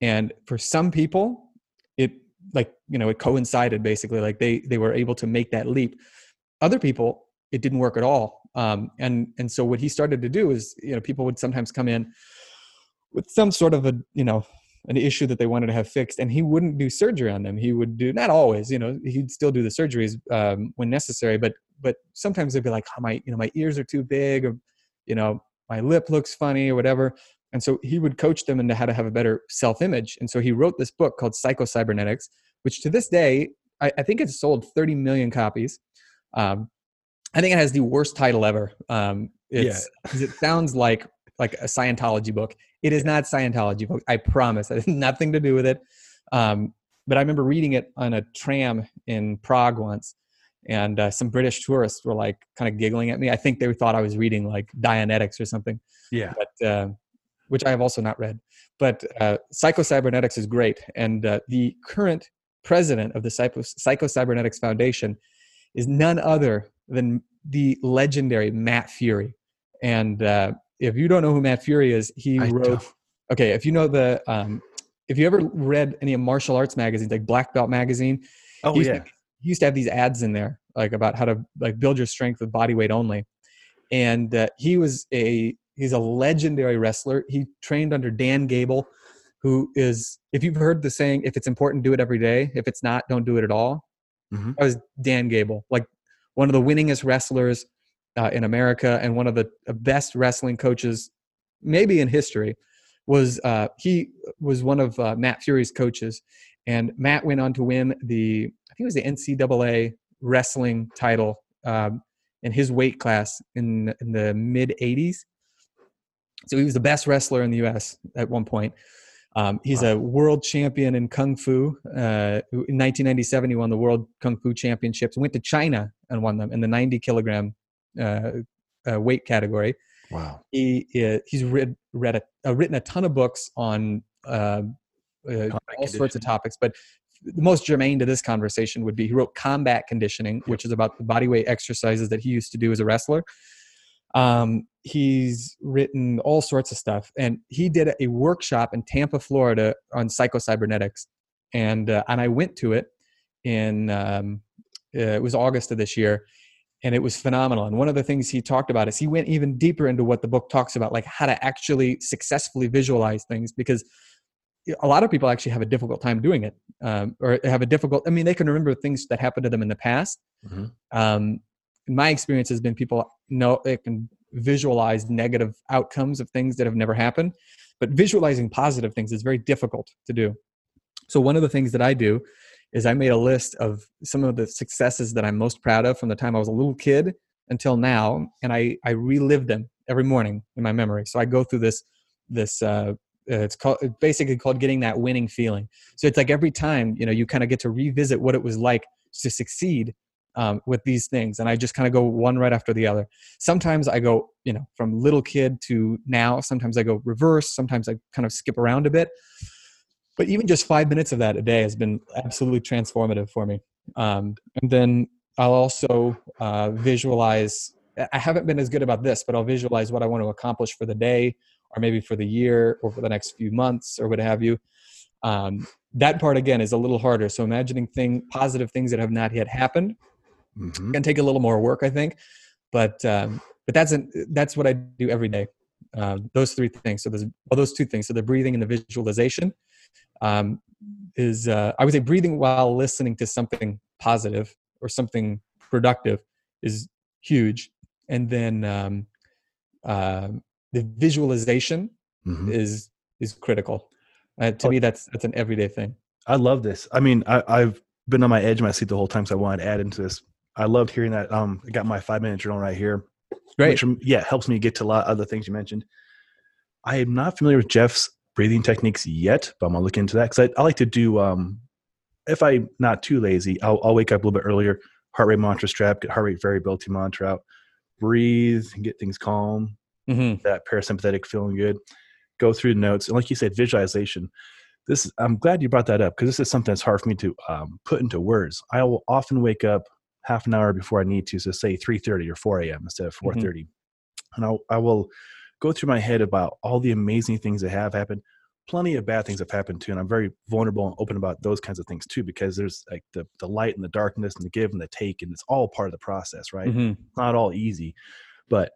And for some people, like you know it coincided basically. Like they they were able to make that leap. Other people, it didn't work at all um, and and so what he started to do is, you know, people would sometimes come in with some sort of a, you know, an issue that they wanted to have fixed, and he wouldn't do surgery on them. He would do not always, you know, he'd still do the surgeries um, when necessary, but but sometimes they'd be like, oh, my, you know, my ears are too big, or you know, my lip looks funny, or whatever. And so he would coach them into how to have a better self-image. And so he wrote this book called Psycho-Cybernetics, which to this day, I, I think it's sold 30 million copies. Um, I think it has the worst title ever. Um, it's, yeah. it sounds like like a Scientology book. It is not Scientology book. I promise. It has nothing to do with it. Um, but I remember reading it on a tram in Prague once, and uh, some British tourists were like kind of giggling at me. I think they thought I was reading like Dianetics or something. Yeah. But uh, which I have also not read. But uh, Psychocybernetics is great, and uh, the current president of the Psycho- Psychocybernetics Foundation is none other than the legendary Matt Furey. And uh, if you don't know who Matt Furey is, he I wrote. don't- Okay, if you know the, um, if you ever read any of martial arts magazines like Black Belt magazine, Oh he used, yeah. to, he used to have these ads in there like about how to like build your strength with body weight only and uh, he was a he's a legendary wrestler he trained under dan gable who is if you've heard the saying if it's important do it every day if it's not don't do it at all Mhm. that was dan gable like one of the winningest wrestlers uh, in america and one of the best wrestling coaches maybe in history was uh, he was one of uh, matt Furey's coaches and Matt went on to win the I think it was the NCAA wrestling title um, in his weight class in, in the mid 80s. So he was the best wrestler in the U.S. at one point. Um, he's a world champion in kung fu. Uh, in 1997, he won the World Kung Fu Championships. Went to China and won them in the 90 kilogram uh, uh, weight category Wow. he uh, he's read read a, uh, written a ton of books on uh, uh, all sorts of topics, but the most germane to this conversation would be he wrote Combat Conditioning, which is about the body weight exercises that he used to do as a wrestler. Um, he's written all sorts of stuff, and he did a workshop in Tampa, Florida, on psychocybernetics, and uh, and I went to it in um, uh, it was August of this year, and it was phenomenal. And one of the things he talked about is he went even deeper into what the book talks about, like how to actually successfully visualize things, because a lot of people actually have a difficult time doing it, um, or have a difficult. I mean, they can remember things that happened to them in the past. Mhm. Um, my experience has been people know they can visualize negative outcomes of things that have never happened, but visualizing positive things is very difficult to do. So one of the things that I do is I made a list of some of the successes that I'm most proud of from the time I was a little kid until now, and I I relive them every morning in my memory. So I go through this this uh, it's called it's basically called getting that winning feeling. So it's like every time you know you kind of get to revisit what it was like to succeed um, with these things, and I just kind of go one right after the other. Sometimes I go you know from little kid to now. Sometimes I go reverse. Sometimes I kind of skip around a bit but even just five minutes of that a day has been absolutely transformative for me. Um, and then I'll also uh, visualize. I haven't been as good about this, but I'll visualize what I want to accomplish for the day, or maybe for the year, or for the next few months, or what have you. Um, that part again is a little harder. So imagining thing positive things that have not yet happened Mhm. can take a little more work, I think. But um, but that's an, that's what I do every day. Um, those three things. So there's well, those two things. So the breathing and the visualization um, is uh, I would say breathing while listening to something positive or something productive is huge, and then um, uh, the visualization Mhm. is is critical. Uh, to Oh. me, that's that's an everyday thing. I love this. I mean, I, I've been on my edge of my seat the whole time, so I wanted to add into this. I loved hearing that. Um, I got my five minute journal right here. Great. Which, um, yeah, helps me get to a lot of other things you mentioned. I am not familiar with Geoff's breathing techniques yet, but I'm gonna look into that because I, I like to do. Um, if I'm not too lazy, I'll, I'll wake up a little bit earlier. Heart rate mantra strap, get heart rate variability mantra out, breathe, and get things calm. hmm That parasympathetic feeling good. Go through the notes, and like you said, visualization. This I'm glad you brought that up because this is something that's hard for me to um, put into words. I will often wake up half an hour before I need to, so say 3:30 or 4 a.m. instead of 4:30, and I'll, I will go through my head about all the amazing things that have happened. Plenty of bad things have happened too, and I'm very vulnerable and open about those kinds of things too because there's like the the light and the darkness and the give and the take, and it's all part of the process, right? hmm not all easy, but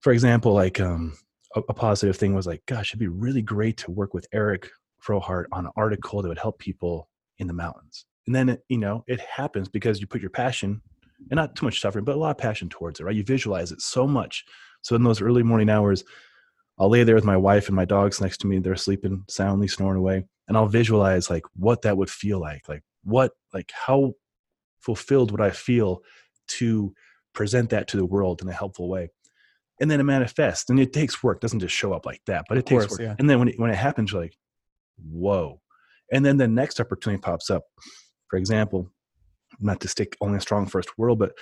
for example, like um, a, a positive thing was like, gosh, it'd be really great to work with Eric Frohardt on an article that would help people in the mountains. And then, it, you know, it happens because you put your passion and not too much suffering, but a lot of passion towards it, right? You visualize it so much. So in those early morning hours, I'll lay there with my wife and my dogs next to me. They're sleeping soundly, snoring away. And I'll visualize like what that would feel like. Like what, like how fulfilled would I feel to present that to the world in a helpful way? And then it manifests. And it takes work. It doesn't just show up like that, but it takes work. yeah. And then when it, when it happens, you're like, whoa. And then the next opportunity pops up. For example, not to stick only a StrongFirst world, but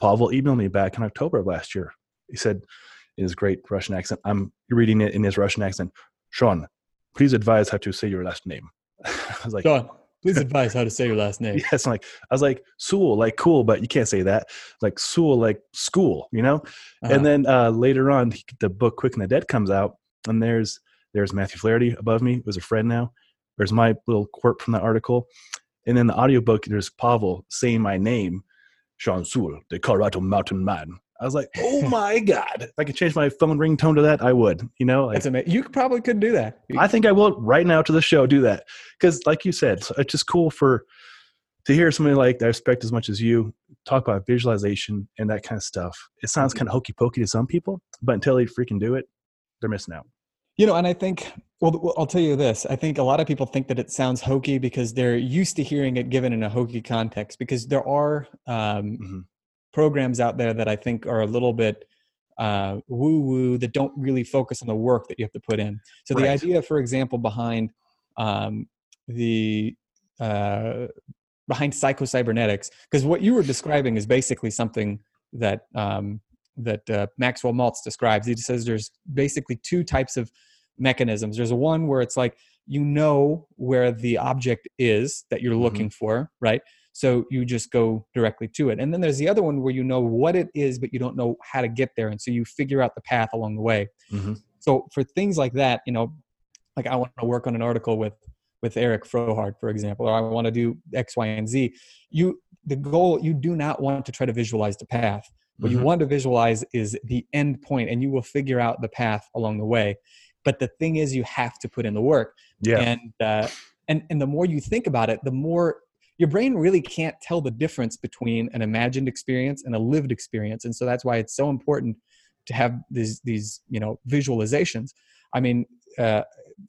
Pavel emailed me back in October of last year. He said in his great Russian accent, I'm reading it in his Russian accent, Sean, please advise how to say your last name. I was like, Sean, please advise how to say your last name. Yes, I'm like I was like Sewell, like cool, but you can't say that. Like Sewell, like school, you know. Uh-huh. And then uh, later on, the book Quick and the Dead comes out, and there's there's Matthew Flaherty above me, who's a friend now. There's my little quirk from the article, and then the audiobook, there's Pavel saying my name, Sean Sewell, the Colorado Mountain Man. I was like, oh my god! If I could change my phone ringtone to that, I would. You know, like, That's amazing. You probably could do that. I think I will right now to the show do that because, like you said, it's just cool for to hear somebody like that I respect as much as you talk about visualization and that kind of stuff. It sounds mm-hmm. kind of hokey pokey to some people, but until they freaking do it, they're missing out. You know, and I think, well, I'll tell you this. I think a lot of people think that it sounds hokey because they're used to hearing it given in a hokey context. Because there are um, Mhm. programs out there that I think are a little bit uh, woo woo that don't really focus on the work that you have to put in. So the idea, for example, behind um, the uh, behind psychocybernetics, because what you were describing is basically something that um, that uh, Maxwell Maltz describes. He says there's basically two types of mechanisms. There's one where it's like you know where the object is that you're Mhm. looking for, right? So you just go directly to it. And then there's the other one where you know what it is, but you don't know how to get there. And so you figure out the path along the way. Mhm. So for things like that, you know, like I want to work on an article with with Eric Frohardt, for example, or I want to do X, Y, and Z. You the goal, you do not want to try to visualize the path. What you Mhm. want to visualize is the end point, and you will figure out the path along the way. But the thing is, you have to put in the work Yeah. and uh, and and the more you think about it the more your brain really can't tell the difference between an imagined experience and a lived experience and so that's why it's so important to have these these you know visualizations i mean uh,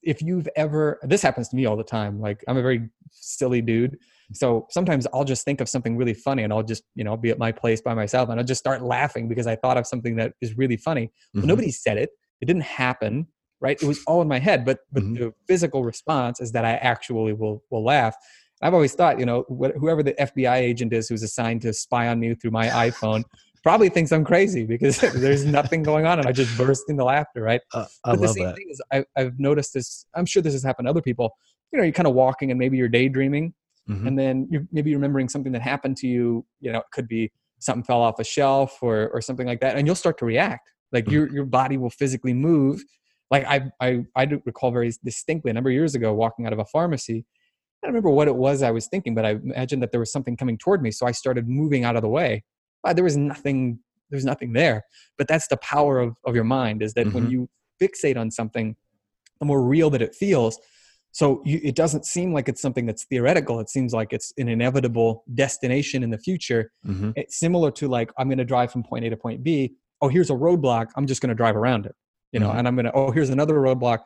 if you've ever this happens to me all the time like i'm a very silly dude so sometimes i'll just think of something really funny and i'll just you know be at my place by myself and i'll just start laughing because i thought of something that is really funny well, Mhm. nobody said it it didn't happen right it was all in my head but but Mhm. the physical response is that i actually will will laugh i've always thought you know wh- whoever the fbi agent is who's assigned to spy on me through my iphone probably thinks i'm crazy because there's nothing going on and i just burst into laughter right Uh, I but the love same that. thing is I, i've noticed this i'm sure this has happened to other people you know you're kind of walking and maybe you're daydreaming Mhm. and then you're maybe remembering something that happened to you you know it could be something fell off a shelf or or something like that and you'll start to react like Mhm. your your body will physically move like i i i do recall very distinctly a number of years ago walking out of a pharmacy i don't remember what it was i was thinking but i imagined that there was something coming toward me so i started moving out of the way but there was nothing there's nothing there but that's the power of of your mind is that when Mhm. you fixate on something the more real that it feels so you, it doesn't seem like it's something that's theoretical. It seems like it's an inevitable destination in the future. Mhm. It's similar to like I'm going to drive from point A to point B. Oh, here's a roadblock. I'm just going to drive around it. You know, Mhm. and I'm going to. Oh, here's another roadblock.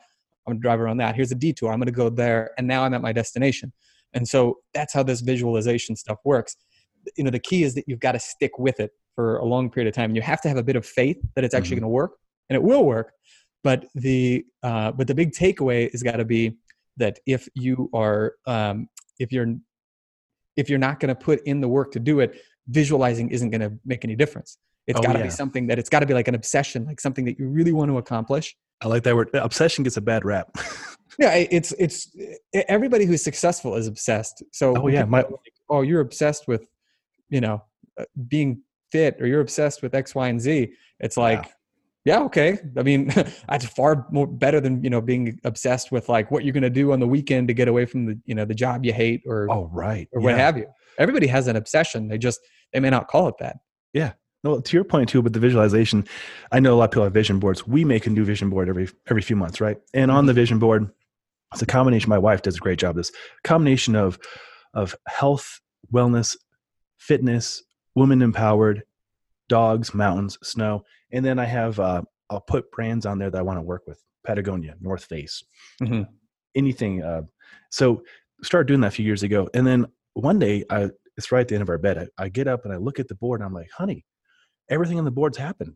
I'm going to drive around that. Here's a detour. I'm going to go there, and now I'm at my destination. And so that's how this visualization stuff works. You know, the key is that you've got to stick with it for a long period of time. You have to have a bit of faith that it's actually Mhm. going to work, and it will work. But the uh, but the big takeaway has got to be that if you are um, if you're if you're not going to put in the work to do it visualizing isn't going to make any difference it's Oh, got to yeah. be something that it's got to be like an obsession like something that you really want to accomplish I like that word. Obsession gets a bad rap. yeah it's it's everybody who's successful is obsessed so Oh, yeah, my- like, oh you're obsessed with you know uh, being fit or you're obsessed with x y and z it's like yeah okay i mean that's far more better than you know being obsessed with like what you're going to do on the weekend to get away from the you know the job you hate or oh, right. or what have you everybody has an obsession they just they may not call it that Yeah. Well, to your point too, with the visualization, I know a lot of people have vision boards. We make a new vision board every every few months, right? And on the mm-hmm. vision board, it's a combination. My wife does a great job. This combination of of health, wellness, fitness, woman empowered, dogs, mountains, snow, and then I have uh, I'll put brands on there that I want to work with: Patagonia, North Face, Mhm. anything. Uh, so started doing that a few years ago, and then one day I it's right at the end of our bed. I, I get up and I look at the board and I'm like, honey, everything on the board's happened.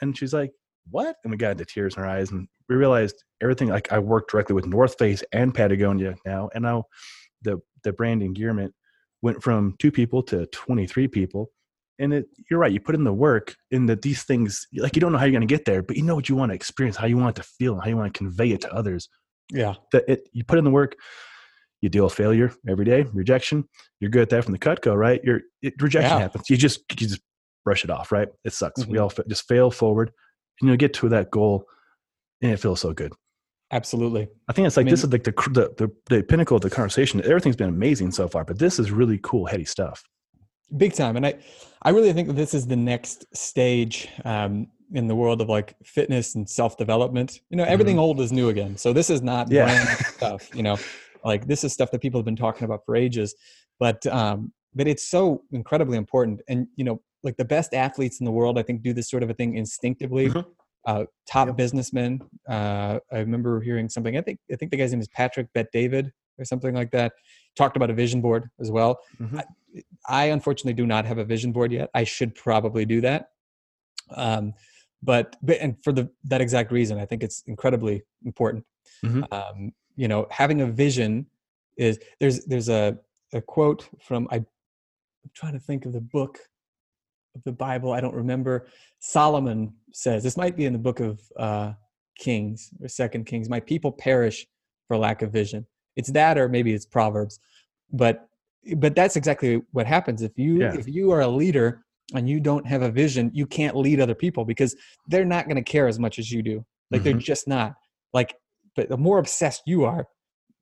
And she's like, what? And we got into tears in our eyes and we realized everything like I work directly with North Face and Patagonia now. And now the the brand endearment went from two people to 23 people. And it, you're right. You put in the work in that these things, like you don't know how you're going to get there, but you know what you want to experience, how you want it to feel, how you want to convey it to others. Yeah. That it, you put in the work, you deal with failure every day, rejection. You're good at that from the cut go, right? You're rejection Yeah. happens. You just you just brush it off, right? It sucks. We Mhm. all fa- just fail forward, and you get to that goal, and it feels so good. Absolutely. I think it's like I this is like the, the the the pinnacle of the conversation. Everything's been amazing so far, but this is really cool, heady stuff. Big time and i i really think that this is the next stage um in the world of like fitness and self-development you know everything old is new again so this is not Mm-hmm. Yeah. brand stuff you know like this is stuff that people have been talking about for ages but um but it's so incredibly important and you know like the best athletes in the world i think do this sort of a thing instinctively Mhm. uh top Yep. businessmen uh i remember hearing something i think i think the guy's name is patrick bet david or something like that talked about a vision board as well Mhm. I unfortunately do not have a vision board yet. I should probably do that. Um, but but and for the that exact reason, I think it's incredibly important. Mhm. Um, you know, having a vision is there's there's a a quote from I, I'm trying to think of the book of the Bible. I don't remember. Solomon says this might be in the book of uh, Kings or Second Kings. My people perish for lack of vision. It's that, or maybe it's Proverbs. But but that's exactly what happens if you Yeah. if you are a leader and you don't have a vision you can't lead other people because they're not going to care as much as you do like they're Mhm. just not like but the more obsessed you are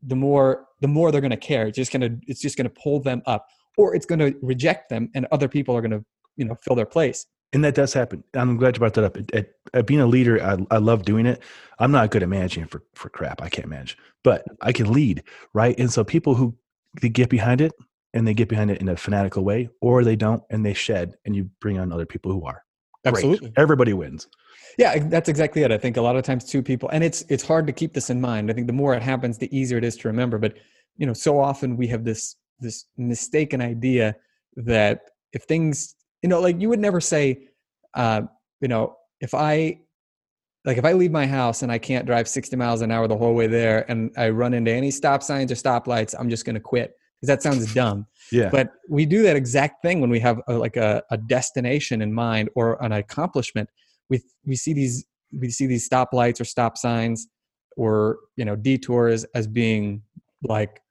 the more the more they're going to care it's just going to it's just going to pull them up or it's going to reject them and other people are going to you know fill their place And that does happen. I'm glad you brought that up. At, at, at being a leader, I, I love doing it. I'm not good at managing for, for crap. I can't manage, but I can lead, right? And so people who they get behind it and they get behind it in a fanatical way, or they don't and they shed, and you bring on other people who are. Great. absolutely Everybody wins. Yeah, that's exactly it. I think a lot of times two people, and it's it's hard to keep this in mind. I think the more it happens, the easier it is to remember. But you know, so often we have this this mistaken idea that if things, you know, like you would never say, uh, you know, if I like if I leave my house and I can't drive 60 miles an hour the whole way there, and I run into any stop signs or stoplights, I'm just going to quit because that sounds dumb Yeah. but we do that exact thing when we have a, like a, a destination in mind or an accomplishment we we see these we see these stoplights or stop signs or you know detours as being like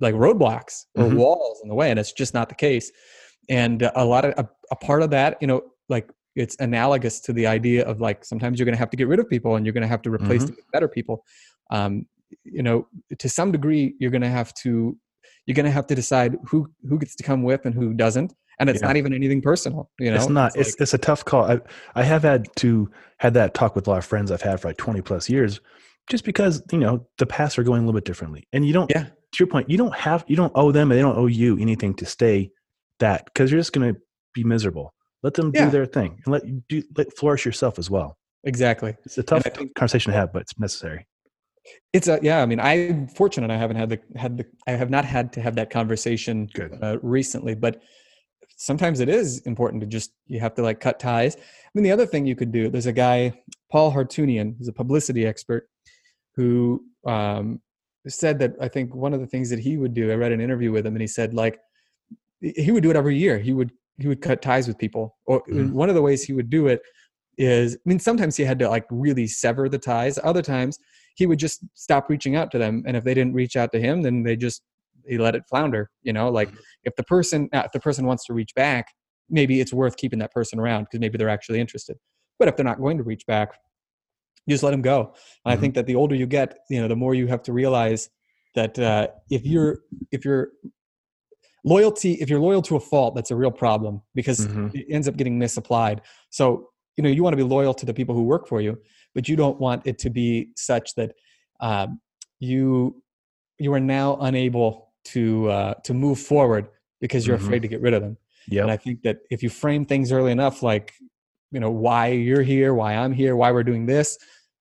like roadblocks or Mhm. walls in the way and it's just not the case and a lot of a, a part of that you know like it's analogous to the idea of like sometimes you're going to have to get rid of people and you're going to have to replace Mhm. them with better people um, you know to some degree you're going to have to you're going to have to decide who who gets to come with and who doesn't and it's Yeah. not even anything personal you know it's not. It's like- it's a tough call. I I have had to had that talk with a lot of friends I've had for like twenty plus years, just because you know the paths are going a little bit differently, and you don't. yeah To your point, you don't have you don't owe them, and they don't owe you anything to stay that because you're just going to be miserable. Let them Yeah. do their thing and let you do let flourish yourself as well. exactly It's a tough think- conversation to have, but it's necessary. it's a yeah i mean i'm fortunate i haven't had the had the i have not had to have that conversation Good. uh, recently but sometimes it is important to just you have to like cut ties i mean the other thing you could do there's a guy paul hartunian who's a publicity expert who um, said that i think one of the things that he would do i read an interview with him and he said like he would do it every year. He would he would cut ties with people. Or Mhm. one of the ways he would do it is i mean sometimes he had to like really sever the ties. Other times he would just stop reaching out to them and if they didn't reach out to him then they just he let it flounder you know? Like if the person if the person wants to reach back maybe it's worth keeping that person around because maybe they're actually interested. But if they're not going to reach back you just let them go. And i Mhm. think that the older you get you know the more you have to realize that uh, if you're if you're loyalty if you're loyal to a fault that's a real problem because Mhm. it ends up getting misapplied so you know you want to be loyal to the people who work for you but you don't want it to be such that um, you you are now unable to uh, to move forward because you're Mhm. afraid to get rid of them and i think that if you frame things early enough like you know why you're here why i'm here why we're doing this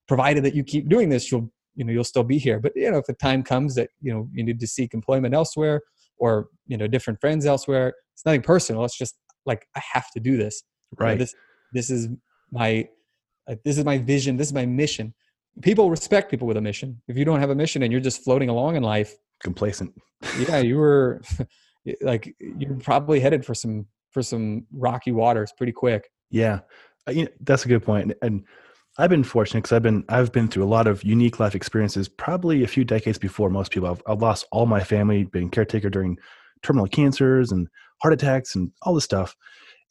provided that you keep doing this you'll you know you'll still be here but you know if the time comes that you know you need to seek employment elsewhere or you know different friends elsewhere it's nothing personal it's just like i have to do this You know, Right. this this is my uh, this is my vision this is my mission people respect people with a mission if you don't have a mission and you're just floating along in life Complacent. yeah you were like you're probably headed for some for some rocky waters pretty quick. Yeah, Uh, you know, that's a good point. And, and I've been fortunate because I've been I've been through a lot of unique life experiences. Probably a few decades before most people. I've, I've lost all my family, been caretaker during terminal cancers and heart attacks and all this stuff.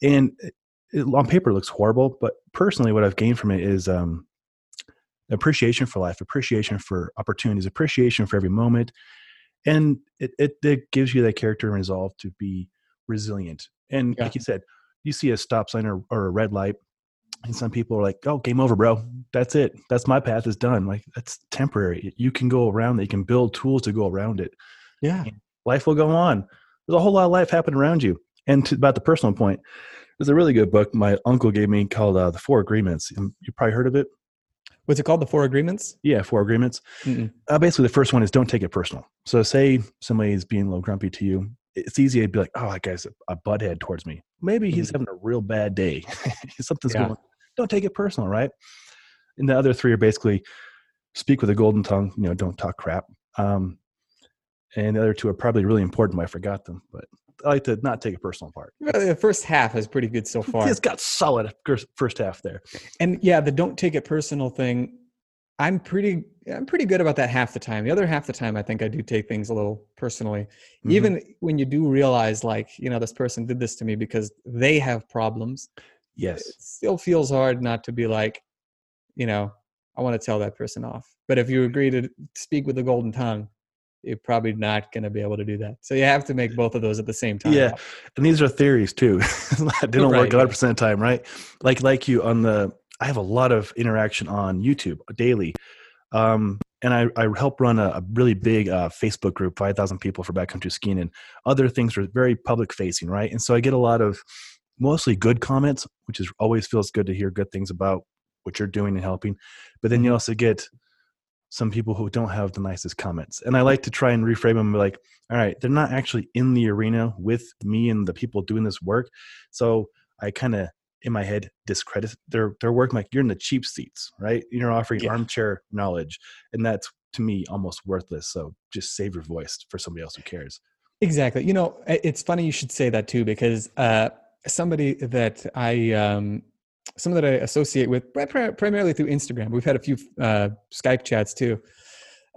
And it, it- on paper, it looks horrible, but personally, what I've gained from it is um, appreciation for life, appreciation for opportunities, appreciation for every moment, and it, it, it gives you that character and resolve to be resilient. And Yeah. like you said, you see a stop sign or, or a red light, and some people are like, "Oh, game over, bro. That's it. That's my path is done." Like that's temporary. You can go around it. You can build tools to go around it. Yeah. Life will go on. There's a whole lot of life happening around you. And to, about the personal point, there's a really good book my uncle gave me called uh, "The Four Agreements." Um, You probably heard of it. What's it called? The Four Agreements? Yeah, Four Agreements. Uh, basically, the first one is don't take it personal. So, say somebody is being a little grumpy to you, it's easy to be like, "Oh, that guy's a, a butthead towards me. Maybe he's Mhm. having a real bad day. Something's Yeah. going. Don't take it personal, right?" And the other three are basically speak with a golden tongue. You know, don't talk crap. Um, and the other two are probably really important. I forgot them, but I like to not take a personal part. Well, The first half is pretty good so far. It's got solid first- half there. and yeah the don't take it personal thing i'm pretty i'm pretty good about that half the time the other half the time i think i do take things a little personally Mhm. even when you do realize like you know this person did this to me because they have problems yes, it still feels hard not to be like you know i want to tell that person off but if you agree to speak with the golden tongue you're probably not going to be able to do that so you have to make both of those at the same time Yeah. and these are theories too. they don't Right, work 100 percent of the time, right? Like like you on the. I have a lot of interaction on YouTube daily, um, and I, I help run a, a really big uh, Facebook group, 5,000 people for backcountry skiing, and other things are very public facing, right? And so I get a lot of mostly good comments, which is always feels good to hear good things about what you're doing and helping. But then you Mhm. also get some people who don't have the nicest comments, and I like to try and reframe them like, all right, they're not actually in the arena with me and the people doing this work, so I kind of in my head discredit their their work. I'm like you're in the cheap seats, right? You're offering Yeah. armchair knowledge, and that's to me almost worthless. So just save your voice for somebody else who cares. Exactly. You know, it's funny you should say that too, because uh, somebody that I, um, someone that I associate with pri- pri- primarily through Instagram. We've had a few uh, Skype chats too.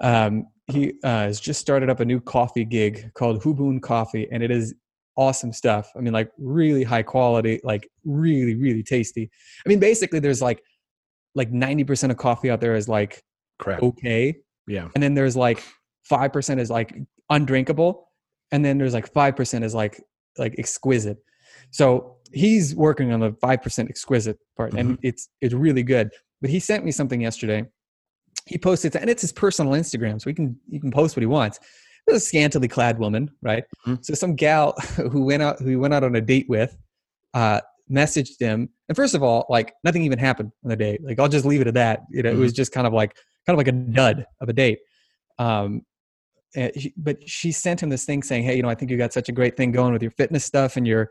Um, he uh, has just started up a new coffee gig called Huboon Coffee, and it is awesome stuff. I mean, like really high quality, like really, really tasty. I mean, basically, there's like like ninety percent of coffee out there is like Crap. okay, Yeah. and then there's like 5% is like undrinkable and then there's like 5% is like like exquisite so he's working on the 5% exquisite part and it's it's really good. But he sent me something yesterday. He posted and it's his personal instagram so he can he can post what he wants. It was a scantily clad woman right? Mhm. so some gal who went out who he went out on a date with uh messaged him. And first of all like nothing even happened on the date. Like i'll just leave it at that. You know it was just kind of like kind of like a dud of a date. Um and she, but she sent him this thing saying hey you know i think you got such a great thing going with your fitness stuff and your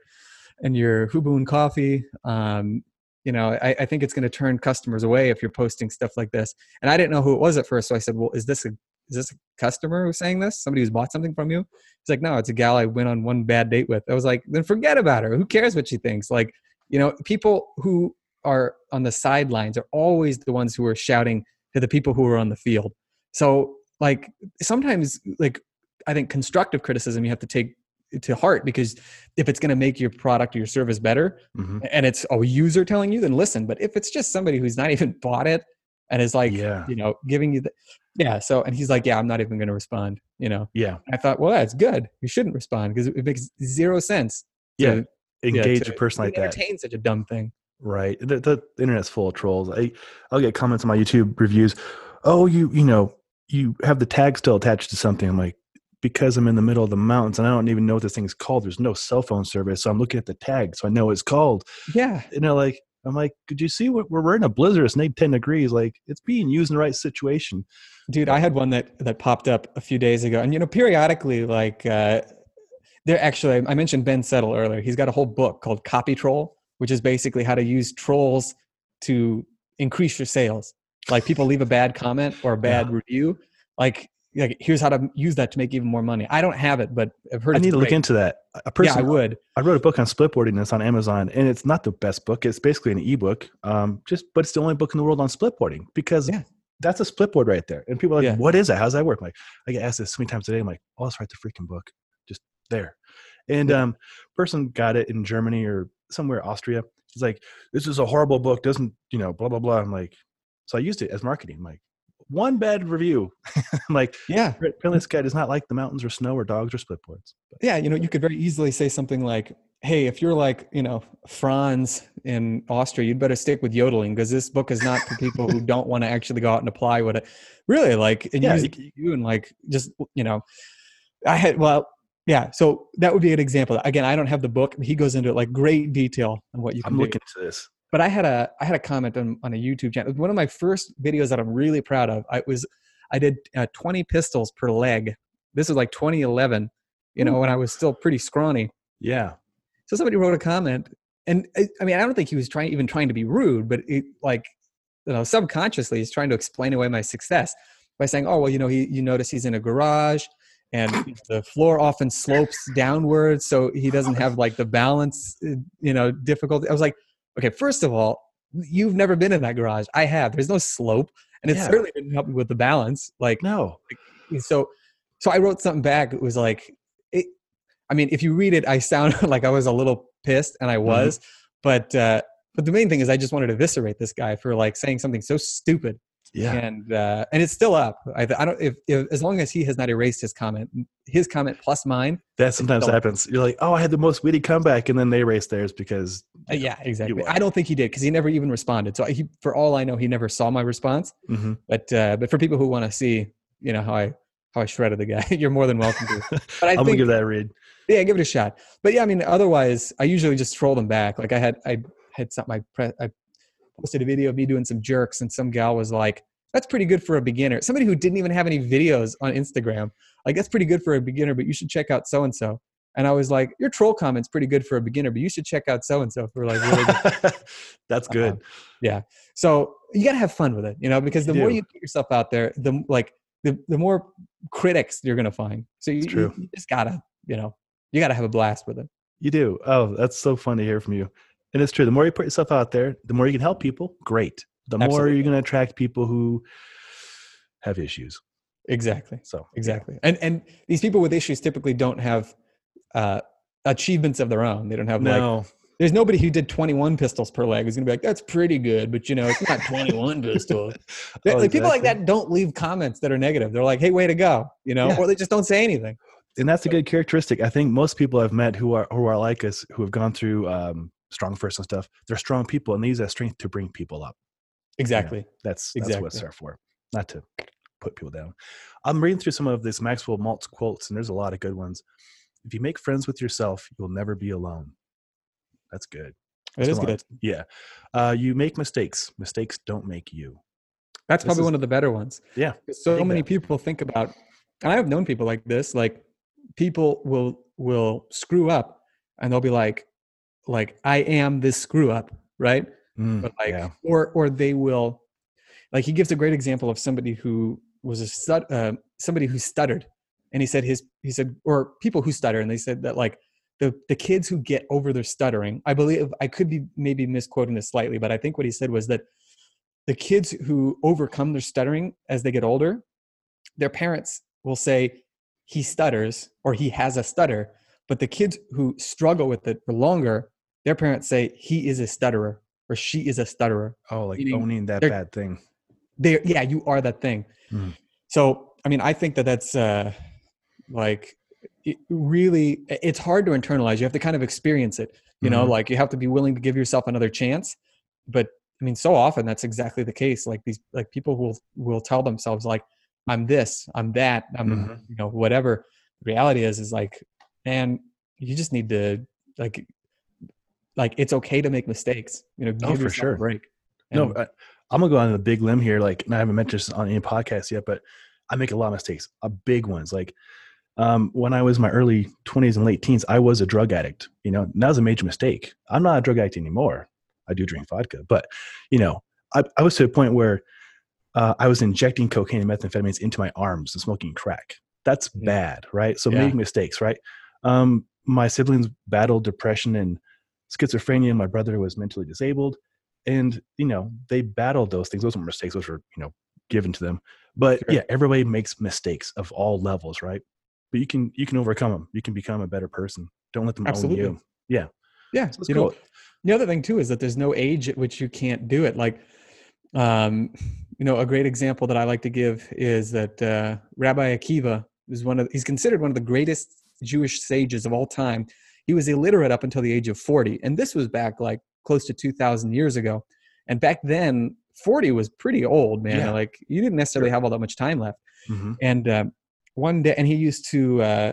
and your huboon coffee um you know i, I think it's going to turn customers away if you're posting stuff like this. And i didn't know who it was at first so i said well is this a is this a customer who's saying this? Somebody who's bought something from you? He's like no it's a gal i went on one bad date with. I was like then forget about her. Who cares what she thinks? Like you know people who are on the sidelines are always the ones who are shouting to the people who are on the field. So like sometimes like i think constructive criticism you have to take to heart because if it's going to make your product or your service better hmm and it's a user telling you then listen but if it's just somebody who's not even bought it and is like Yeah. you know giving you the yeah so and he's like yeah i'm not even going to respond you know Yeah. i thought well that's good you shouldn't respond because it makes zero sense Yeah. to, Engage to- a person like that. entertain such a dumb thing Right. The, the internet's full of trolls. I, I'll get comments on my YouTube reviews. Oh, you, you know, you have the tag still attached to something. I'm like, because I'm in the middle of the mountains and I don't even know what this thing's called. There's no cell phone service. So I'm looking at the tag. So I know it's called. yeah you they're like, I'm like, could you see what we're, we're in a blizzard? It's negative 10 degrees. Like it's being used in the right situation. dude i had one that that popped up a few days ago and you know periodically like uh there actually i mentioned ben settle earlier he's got a whole book called copy troll which is basically how to use trolls to increase your sales like people leave a bad comment or a bad review like like here's how to use that to make even more money. I don't have it, but I've heard. I need to look into that. A person, Yeah, I would. I wrote a book on splitboarding that's on Amazon, and it's not the best book. It's basically an ebook, um, just but it's the only book in the world on splitboarding because Yeah. that's a splitboard right there. And people are like, Yeah. "What is that? How's that work?" I'm like, I get asked this so many times a day. I'm like, "Oh, let's write the freaking book, just there." And um, person got it in Germany or somewhere Austria. He's like, "This is a horrible book. Doesn't you know?" Blah blah blah. I'm like, so I used it as marketing. I'm like, one bad review. Like, Yeah, this guy does not like the mountains or snow or dogs or splitboards. But yeah. You know, you could very easily say something like, "Hey, if you're like, you know, Franz in Austria, you'd better stick with yodeling because this book is not for people who don't want to actually go out and apply what it really like and Yeah, use you it you and like just you know." I had well, yeah. So that would be an example. Again, I don't have the book. He goes into it like great detail on what you can I'm do. looking into this. But I had a I had a comment on, on a YouTube channel. One of my first videos that I'm really proud of. I was I did uh, 20 pistols per leg. This was like 2011. You know, Ooh. when I was still pretty scrawny. Yeah. So somebody wrote a comment, and I, I mean, I don't think he was trying even trying to be rude, but it like you know subconsciously he's trying to explain away my success by saying, "Oh well, you know, he you notice he's in a garage." And the floor often slopes downwards, so he doesn't have like the balance, uh, you know, difficulty. I was like, okay, first of all, you've never been in that garage. I have. There's no slope, and it Yeah. certainly didn't help me with the balance. Like, No. so, so I wrote something back. It was like, it, I mean, if you read it, I sound like I was a little pissed, and I was, but uh, but the main thing is I just wanted to eviscerate this guy for like saying something so stupid, Yeah. and uh, and it's still up. I, I don't if, if as long as he has not erased his comment, his comment plus mine. That sometimes happens. You're like, oh, I had the most witty comeback, and then they erase theirs because Uh, yeah, exactly. I don't think he did because he never even responded. So he, for all I know, he never saw my response. Mhm. But uh, but for people who want to see, you know how I how I shredded the guy, you're more than welcome to. But I I'm gonna give that a read. yeah, give it a shot. But yeah, I mean, otherwise, I usually just troll them back. Like I had I had some my pre- I posted a video of me doing some jerks, and some gal was like, "That's pretty good for a beginner." Somebody who didn't even have any videos on Instagram, like that's pretty good for a beginner, but you should check out so and so. And I was like, "Your troll comment's pretty good for a beginner, but you should check out so and so for like really good That's uh-huh. good. Yeah. So you got to have fun with it, you know, because the You more do. you put yourself out there, the like the the more critics you're gonna find. So you, you, you just gotta, you know, you gotta have a blast with it. You do. Oh, that's so fun to hear from you. And it's true. The more you put yourself out there, the more you can help people. Great. The more Absolutely. you're going to attract people who have issues. Exactly, So exactly. And and these people with issues typically don't have uh, achievements of their own. They don't have like. No. There's nobody who did 21 pistols per leg who's gonna be like, that's pretty good, but you know, it's not 21 pistols. Oh, like, People like that don't leave comments that are negative. They're like, hey, way to go, you know, Yeah. or they just don't say anything. and that's a good characteristic. I think most people I've met who are who are like us, who have gone through um, StrongFirst and stuff, they're strong people, and they use that strength to bring people up. Exactly. That's that's what Exactly. it's there for, not to put people down. I'm reading through some of this Maxwell Maltz quotes, and there's a lot of good ones. If you make friends with yourself, you'll never be alone. That's good. It is on. good. Yeah. Uh, you make mistakes. Mistakes don't make you. That's This probably is- one of the better ones. Yeah. So many that. people think about, and I have known people like this. Like people will will screw up, and they'll be like, like I am this screw up, right? Mm, But like, yeah. or or they will, like he gives a great example of somebody who was a stud, uh, somebody who stuttered, and he said his he said or people who stutter, and they said that like the the kids who get over their stuttering, I believe I could be maybe misquoting this slightly, but I think what he said was that the kids who overcome their stuttering as they get older, their parents will say he stutters or he has a stutter, but the kids who struggle with it for longer, their parents say he is a stutterer or she is a stutterer. Oh, like meaning owning that bad thing. They yeah, you are that thing. Mhm. So, I mean, I think that that's uh like it really it's hard to internalize. You have to kind of experience it. You know, Mhm. like you have to be willing to give yourself another chance. But I mean, so often that's exactly the case. Like these like people will will tell themselves like I'm this, I'm that, I'm Mhm. you know, whatever. The reality is is like man, you just need to like like it's okay to make mistakes. You know, give Oh, for yourself sure. a break. No, And- I, I'm gonna go on the big limb here. Like, and I haven't mentioned this on any podcast yet, but I make a lot of mistakes, uh, big ones. Like, um, when I was in my early 20s and late teens, I was a drug addict. You know, that was a major mistake. I'm not a drug addict anymore. I do drink vodka, but you know, I, I was to a point where uh, I was injecting cocaine and methamphetamines into my arms and smoking crack. That's Mhm. bad, right? So Yeah. making mistakes, right? Um, my siblings battled depression and schizophrenia. My brother was mentally disabled, and you know they battled those things. Those weren't mistakes; those were you know given to them. But Sure. yeah, everybody makes mistakes of all levels, right? But you can you can overcome them. You can become a better person. Don't let them Absolutely. own you. Yeah, Yeah. so you cool. know, the other thing too is that there's no age at which you can't do it. Like, um, you know, a great example that I like to give is that uh, Rabbi Akiva is one of he's considered one of the greatest Jewish sages of all time. He was illiterate up until the age of 40, and this was back like close to 2,000 years ago. And back then, 40 was pretty old, man. Yeah. Like you didn't necessarily have all that much time left hmm and um, one day and he used to uh,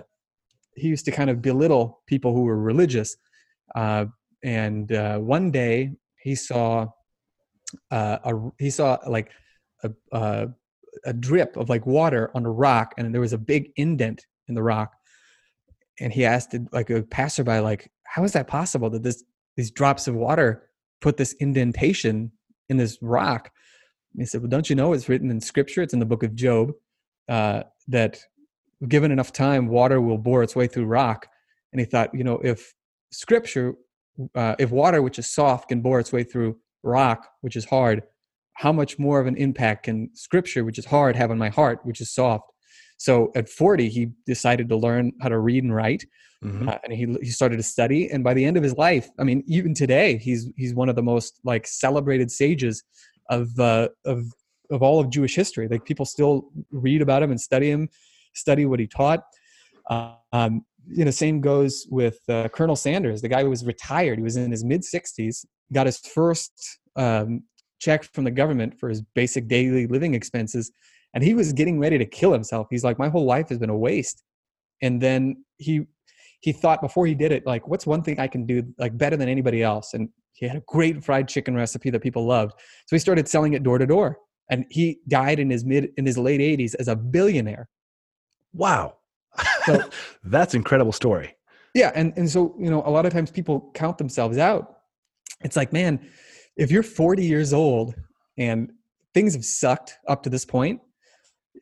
he used to kind of belittle people who were religious uh, and uh, one day he saw uh, a he saw like a, a a drip of like water on a rock and there was a big indent in the rock and he asked like a passerby like how is that possible that this these drops of water put this indentation in this rock? And he said well don't you know it's written in scripture it's in the book of job uh, that given enough time water will bore its way through rock? And he thought you know if scripture uh, if water which is soft can bore its way through rock which is hard how much more of an impact can scripture which is hard have on my heart which is soft so at 40 he decided to learn how to read and write hmm uh, and he he started to study and by the end of his life i mean even today he's he's one of the most like celebrated sages of uh, of of all of jewish history. Like people still read about him and study him study what he taught. Uh, um, you know same goes with uh, colonel sanders the guy who was retired. He was in his mid 60s got his first um, check from the government for his basic daily living expenses and he was getting ready to kill himself. He's like my whole life has been a waste. And then he he thought before he did it like what's one thing i can do like better than anybody else? And he had a great fried chicken recipe that people loved. So he started selling it door to door and he died in his mid in his late 80s as a billionaire. Wow, So- that's incredible story. yeah and and so you know a lot of times people count themselves out. It's like man if you're 40 years old and things have sucked up to this point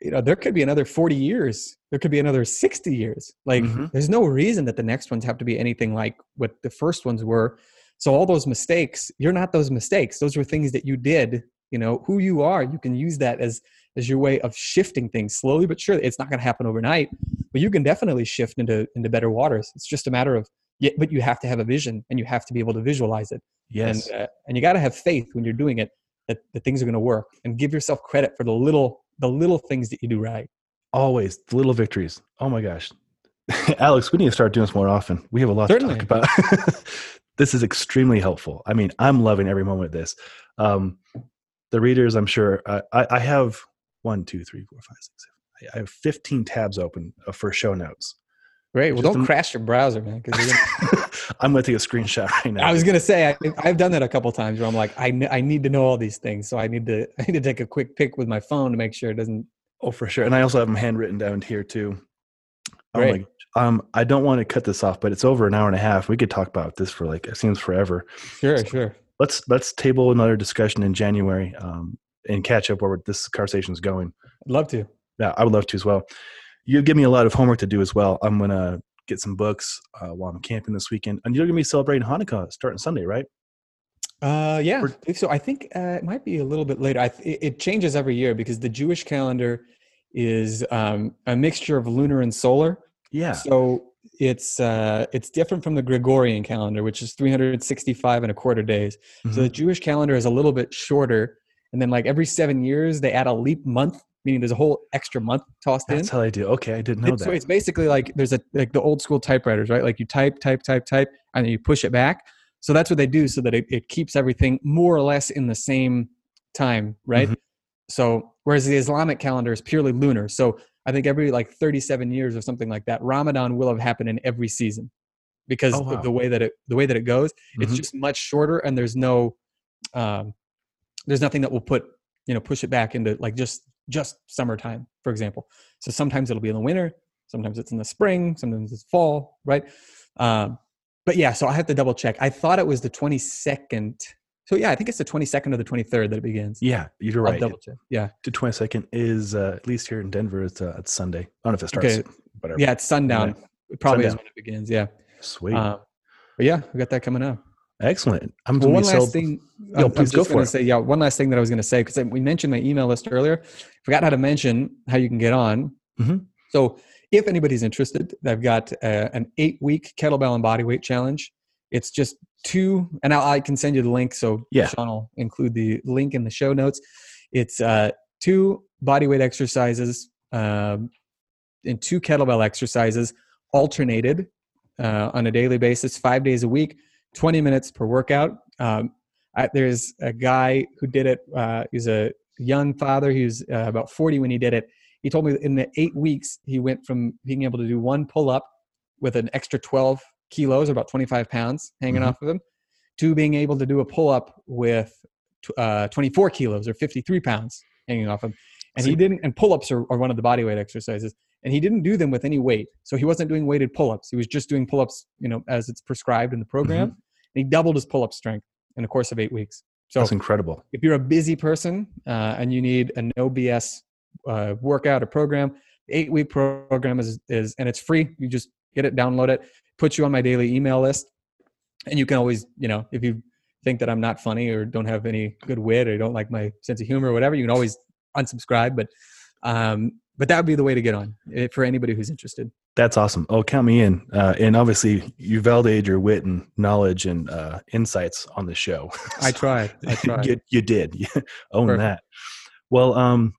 you know there could be another 40 years there could be another 60 years. Like Mhm. there's no reason that the next ones have to be anything like what the first ones were. So all those mistakes you're not those mistakes. Those were things that you did you know who you are. You can use that as as your way of shifting things slowly but surely. It's not going to happen overnight but you can definitely shift into into better waters. It's just a matter of yeah but you have to have a vision and you have to be able to visualize it. Yes, and uh, and you got to have faith when you're doing it that that things are going to work. And give yourself credit for the little the little things that you do right always the little victories. Oh my gosh, Alex, we need to start doing this more often. We have a lot Certainly. to talk about. this is extremely helpful. I mean, I'm loving every moment of this. Um, the readers, I'm sure, uh, I, I have one, two, three, four, five, six, seven. I have 15 tabs open uh, for show notes. Great well Just don't crash your browser man because I'm going to take a screenshot right now. i was going to say I, i've done that a couple times where i'm like I, I need to know all these things so i need to i need to take a quick pic with my phone to make sure it doesn't Oh, for sure. And I also have them handwritten down here too. Great. my, um, I don't want to cut this off, but it's over an hour and a half. We could talk about this for like it seems forever. sure sure Let's let's table another discussion in January um, and catch up where this conversation is going. i'd love to Yeah, I would love to as well. You give me a lot of homework to do as well. I'm gonna get some books uh, while I'm camping this weekend, and you're gonna be celebrating Hanukkah starting Sunday, right? Uh, yeah. We're- So I think uh, it might be a little bit later. I th- it, changes every year because the Jewish calendar is um, a mixture of lunar and solar. Yeah. So it's uh, it's different from the Gregorian calendar, which is 365 and a quarter days. So the. Jewish calendar is a little bit shorter, and then like every seven years they add a leap month, meaning there's a whole extra month tossed in. That's how I do. Okay, I didn't know It's, that. so it's basically like there's a like the old school typewriters, right? Like you type, type, type, type, and then you push it back. So that's what they do, so that it, it keeps everything more or less in the same time, right? Mhm. So whereas the Islamic calendar is purely lunar, so I think every like 37 years or something like that, Ramadan will have happened in every season because Oh, wow. of the way that it the way that it goes. It's Mhm. just much shorter, and there's no um, there's nothing that will put you know push it back into like just just summertime, for example. So sometimes it'll be in the winter, sometimes it's in the spring, sometimes it's fall, right? Um, but yeah, so I have to double check. I thought it was the 22nd So yeah, I think it's the 22nd or the 23rd that it begins. Yeah, you're I'll right. double check. Yeah. The 22nd is uh, at least here in Denver. It's uh, it's Sunday. I don't know if it starts. Okay. Whatever. Yeah, it's sundown. It probably is when it begins. Yeah. Sweet. Um, but yeah, we got that coming up. Excellent. I'm Well, one last so- thing. Yo, I'm- I'm please go for it. Say, yeah, one last thing that I was going to say because we mentioned my email list earlier. Forgot how to mention how you can get on. Mhm. So, if anybody's interested, I've got uh, an eight-week kettlebell and bodyweight challenge. It's just two, and I, I can send you the link. So, Yeah. Sean will include the link in the show notes. It's uh, two bodyweight exercises um, and two kettlebell exercises alternated uh, on a daily basis, five days a week, 20 minutes per workout. Um, I, there's a guy who did it. Uh, he's a young father. He was uh, about 40 when he did it. He told me that in the eight weeks, he went from being able to do one pull up with an extra 12 kilos, or about 25 pounds hanging Mhm. off of him, to being able to do a pull up with uh, 24 kilos or 53 pounds hanging off him. And he didn't, and pull ups are, are one of the body weight exercises. And he didn't do them with any weight. So he wasn't doing weighted pull ups. He was just doing pull ups, you know, as it's prescribed in the program. And he doubled his pull up strength in the course of eight weeks. So That's incredible. if you're a busy person uh, and you need a no BS uh, workout or program, the eight week program is, is, and it's free. You just get it, download it, puts you on my daily email list. And you can always, you know, if you think that I'm not funny or don't have any good wit or don't like my sense of humor or whatever, you can always unsubscribe. But, um, but that would be the way to get on eh, for anybody who's interested. That's awesome. Oh, count me in. Uh, and obviously, you validate your wit and knowledge and uh, insights on the show. I tried. I tried. you, you did. You own Perfect. that. Well, um,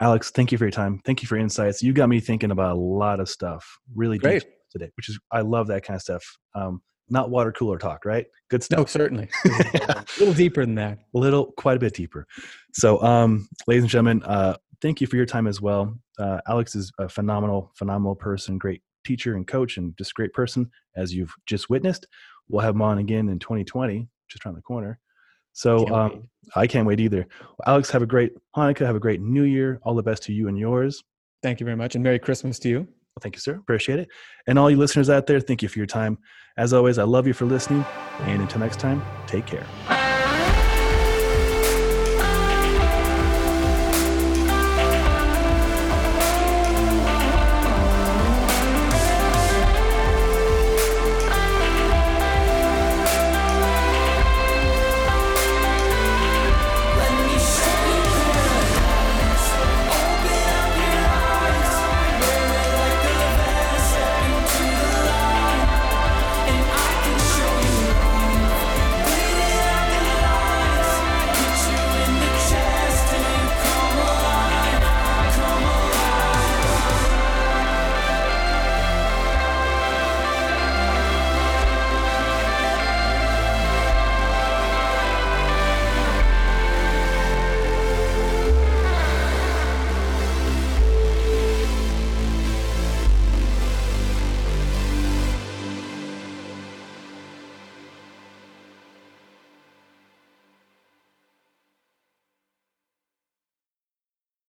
Alex, thank you for your time. Thank you for your insights. You got me thinking about a lot of stuff. Really deep Great. today, which is I love that kind of stuff. Um, not water cooler talk, right? Good stuff. No, certainly. a little deeper than that. a little quite a bit deeper so um ladies and gentlemen uh thank you for your time as well. Uh alex is a phenomenal phenomenal person great teacher and coach and just great person as you've just witnessed. We'll have him on again in 2020 just around the corner. So Can't um i can't wait either. Well, alex have a great hanukkah have a great new year. All the best to you and yours. Thank you very much. And Merry Christmas to you. well, thank you sir. Appreciate it. And all you listeners out there thank you for your time. As always i love you for listening and until next time take care